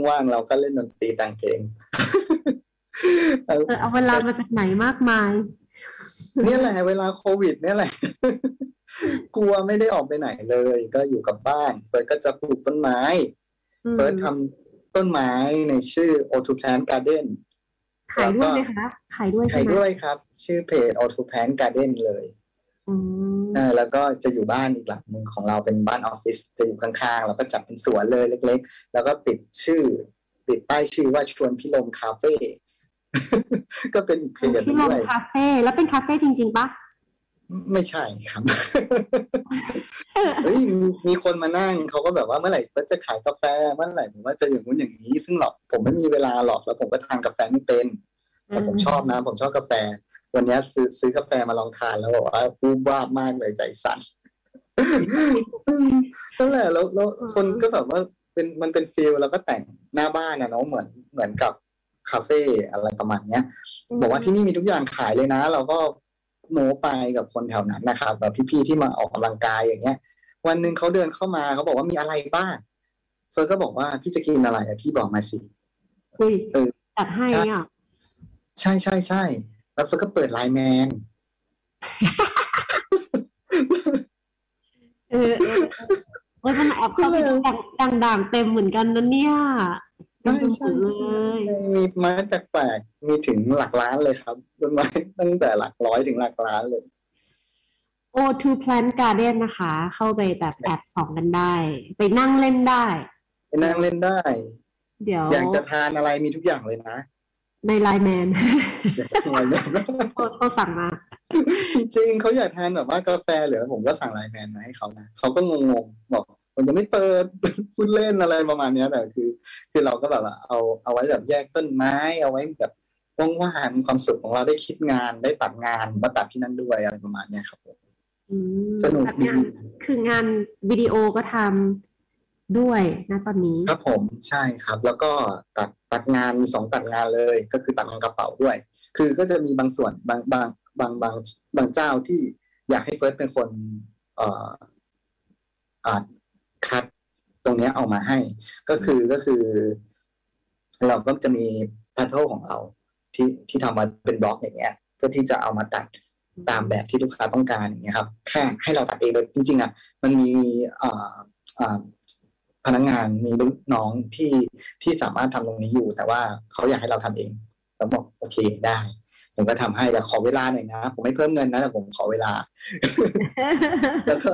ว่างๆเราก็เล่นดนตรีแต่งเพลงเออเอาเวลามาจากไหนมากมาย เนี่ยแหละเวลาโควิด เนี่ยแหละ กลัวไม่ได้ออกไปไหนเลย ก็อยู่กับบ้านเฟิร์สก็จะปลูกต้นไม้อืมเฟิร์สทำต้นไม้ในชื่อ o t o Plant Garden ขายด้วยไหมคะ ขายด้วยใช่ขายไหมด้วยครับ ชื่อเพจ o t o Plant Garden เลย อืมเออแล้วก็จะอยู่บ้านอีกหลังหนึ่งของเราเป็นบ้านออฟฟิศจะอยู่ข้างๆ แล้วก็จัดเป็นสวนเลยเล็ก ๆ แล้วก็ติดชื่อ ติดป้ายชื่อว่าชวนพิลมคาเฟ่ก็เป็นอีกเพจหที่นึ่งลมด้วยคาเฟ่แล้วเป็นคาเฟ่จริง ๆปะไม่ใช่ครับเฮ้ยมีมีคนมานั่งเขาก็แบบว่าเมื่อไหร่เฟิร์สจะขายกาแฟเมื่อไหร่ผมว่าจะอย่างนู้นอย่างนี้ ซึ่งหรอกผมไม่มีเวลาหรอกแล้วผมก็ทานกาแฟไม่เป็นแต่ผมชอบนะผมชอบกาแฟ วันนี้ซื้อซื้อกาแฟมาลองทานแล้วบอกว่าวูบวาบมากเลยใจสั่นนั่นแหละแล้วแล้วคนก็แบบว่าเป็นมันเป็น feel แล้วก็แต่งหน้าบ้านนะเนาะเหมือนเหมือนกับคาเฟ่อะไรประมาณเนี้ย บอกว่าที่นี่มีทุกอย่างขายเลยนะ เราก็โม้ไปกับคนแถวนั้นนะครับแบบพี่ๆที่มาออกกำลังกายอย่างเงี้ย วันหนึ่งเขาเดินเข้ามาเขาบอกว่ามีอะไรบ้างเฟิร์สก็บอกว่าพี่จะกินอะไรอะพี่บอกมาสิคุยเออจัดให้อะ ใช่ใช่ใช่ แล้วเฟิร์นก็เปิดไลน์แมนเออเออเออมันแอบเข้าไปดูดังด่างๆเต็มเหมือนกันนะเนี่ยใช่ใช่ดเลยมีไม้แปลกๆมีถึงหลักล้านเลยครับต้นไม้ตั้งแต่หลักร้อยถึงหลักล้านเลย O2 Plant Garden นะคะ เข้าไปแบบแอบส่องกันได้ ไปนั่งเล่นได้ ไปนั่งเล่นได้ เดี๋ยว อยากจะทานอะไรมีทุกอย่างเลยนะ ในไลน์แมนอยากจะทานอะไรเขาสั่งมา จริงๆเขาอยากทานแบบว่ากาแฟเหลือผมก็สั่งไลน์แมนมาให้เขานะเขาก็งงๆบอกมันจะไม่เปิดพูดเล่นอะไรประมาณเนี้ยแต่คือ คือเราก็แบบว่าเอาเอาไว้แบบแยกต้นไม้ เอาไว้แบบว่างๆมีความสุขของเราได้คิดงานได้ตัดงานมาตัดที่นั่นด้วยอะไรประมาณเนี้ยครับผมอืมสนุกแบบดีงานคืองานวิดีโอก็ทำ ด้วยนะตอนนี้ ครับผมใช่ครับ แล้วก็ตัดตัดงานมีสองตัดงานเลย ก็คือตัดงานกระเป๋าด้วย คือก็จะมีบางส่วนบางบางบางบางบางเจ้าที่อยากให้เฟิร์สเป็นคนเอ่อคัดตรงนี้เอามาให้ ก็คือก็คือ เราก็จะมี pattern ของเราที่ที่ทำมาเป็นบล็อกอย่างเงี้ยเพื่อที่จะเอามาตัดตามแบบที่ลูกค้าต้องการอย่างเงี้ยครับ แค่ให้เราตัดเองเลยจริงๆอะมันมีอ่าอ่า พนักงานมีลูกน้องที่ที่สามารถทำตรงนี้อยู่ แต่ว่าเขาอยากให้เราทำเองเราบอกโอเคได้ ผมก็ทำให้แต่ขอเวลาหน่อยนะ ผมไม่เพิ่มเงินนะแต่ผมขอเวลา แล้วก็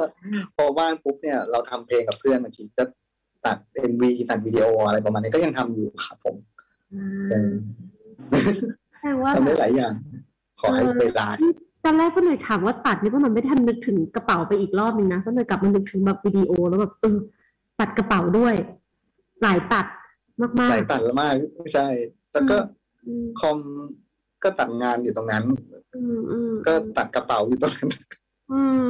พอว่างปุ๊บเนี่ยเราทำเพลงกับเพื่อนบางทีก็ตัดเอ็มวีตัดวิดีโออะไรประมาณนี้ก็ยังทำอยู่ครับผมเออแสดงว่าทำได้หลายอย่าง ขอให้เวลาตอนแรกก็หน่อยถามว่าตัดนี่ก็หน่อยไม่ทันนึกถึงกระเป๋าไปอีกรอบนึงนะก็หน่อยกลับมานึกถึงแบบวิดีโอแล้วแบบเออ ตัดกระเป๋าด้วย หลายตัดมากหลายตัดแล้วมากใช่ แล้วก็ๆอืมคอมก็ตัดงานอยู่ตรงนั้นอืมอืมก็ตัดกระเป๋าอยู่ตรงนั้นอืม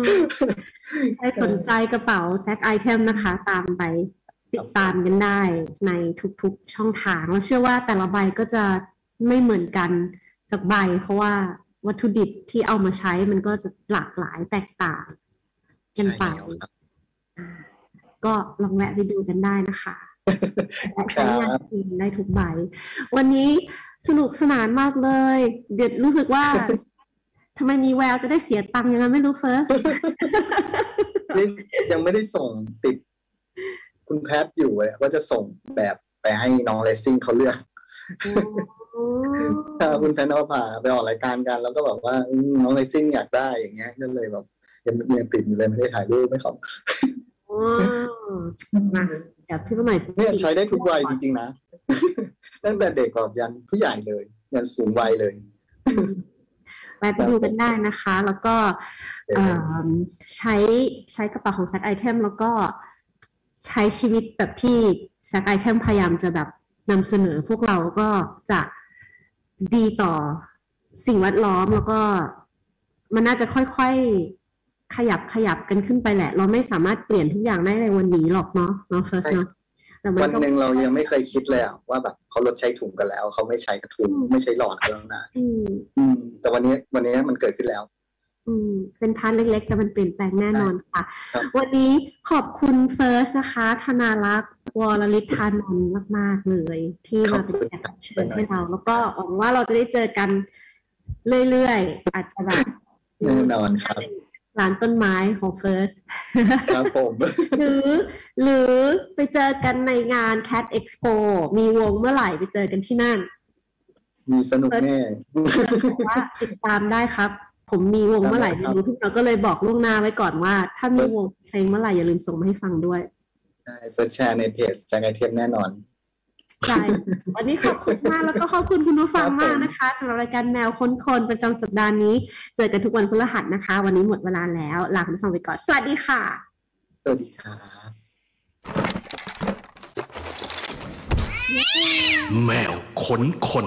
ใครสนใจกระเป๋าแซกไอเทมนะคะ ตามไปติดตามกันได้ในทุกๆช่องทางแล้วเชื่อว่าแต่ละใบก็จะไม่เหมือนกันสักใบ เพราะว่าวัตถุดิบที่เอามาใช้มันก็จะหลากหลายแตกต่างกันไป ก็ลองแวะไปดูกันได้นะคะและใช้งานจริงได้ทุกใบ วันนี้สนุกสนานมากเลย เดี๋ยวรู้สึกว่าทำไมมีแววจะได้เสียตังค์ยังไงไม่รู้เฟิร์สนี่ยังไม่ได้ส่งติด คุณแพทอยู่เลยว่าจะส่งแบบไปให้น้องเลสซิ่งเขาเลือกถ้าคุณแพทนภาไปออกรายการกัน แล้วก็แบบว่าอืมน้องเลสซิ่งอยากได้อย่างเงี้ยก็เลยแบบยังยังติดอยู่เลยไม่ได้ถ่ายรูปไม่ขอ บอ๋อมาเดี๋ยวพี่ก็หน่อยเนี่ยใช้ได้ทุกวัยจริงๆนะ ตั้งแต่เด็กแบบยันผู้ใหญ่เลย ยันสูงวัยเลยอืมไปไปดูกันได้นะคะ แล้วก็ใช้ใช้กระเป๋าของแซกไอเทมแล้วก็ใช้ชีวิตแบบที่แซกไอเทมพยายามจะแบบนำเสนอพวกเราก็จะดีต่อสิ่งแวดล้อมแล้วก็มันน่าจะค่อยๆ ขยับขยับกันขึ้นไปแหละ เราไม่สามารถเปลี่ยนทุกอย่างได้ในวันนี้หรอกเนาะเนาะเฟิร์สเนาะวันหนึ่งเรายังไม่เคยคิดเลยอะว่าแบบเขาลดใช้ถุงกันแล้ว เขาไม่ใช้กระถุงไม่ใช้หลอดกันแล้วนะอืม แต่วันนี้วันนี้มันเกิดขึ้นแล้ว อืม เป็น part เล็ก ๆ แต่มันเปลี่ยนแปลงแน่นอนค่ะ วันนี้ขอบคุณเฟิร์สนะคะ ธนารักษ์วรลิทานนท์มาก ๆ เลย ที่มาเป็นแขกรับเชิญให้เรา แล้วก็หวังว่าเราจะได้เจอกันเรื่อยๆอาจจะแบบแน่นอนครับ ร้านต้นไม้ของเฟิร์สครับผมหรือหรือไปเจอกันในงาน Cat Expo มีวงเมื่อไหร่ไปเจอกันที่นั่น มีสนุกแน่ว่าติดตามได้ครับ ผมมีวงเมื่อไหร่ไม่รู้ทุกเราก็เลยบอกล่วงหน้าไว้ก่อนว่า ถ้ามีวงเพลงเมื่อไหร่อย่าลืมส่งมาให้ฟังด้วยใช่เฟิร์สแชร์ในเพจแจงไอเทมแน่นอน ใช่วันนี้ขอบคุณมากแล้วก็ขอบคุณคุณผู้ฟังมากนะคะสำหรับรายการแนวค้นคนประจำสัปดาห์นี้ เจอกันทุกวันพฤหัสนะคะ วันนี้หมดเวลาแล้วลาคุณผู้ฟังไปก่อนสวัสดีค่ะ สวัสดีค่ะแมวค้นคน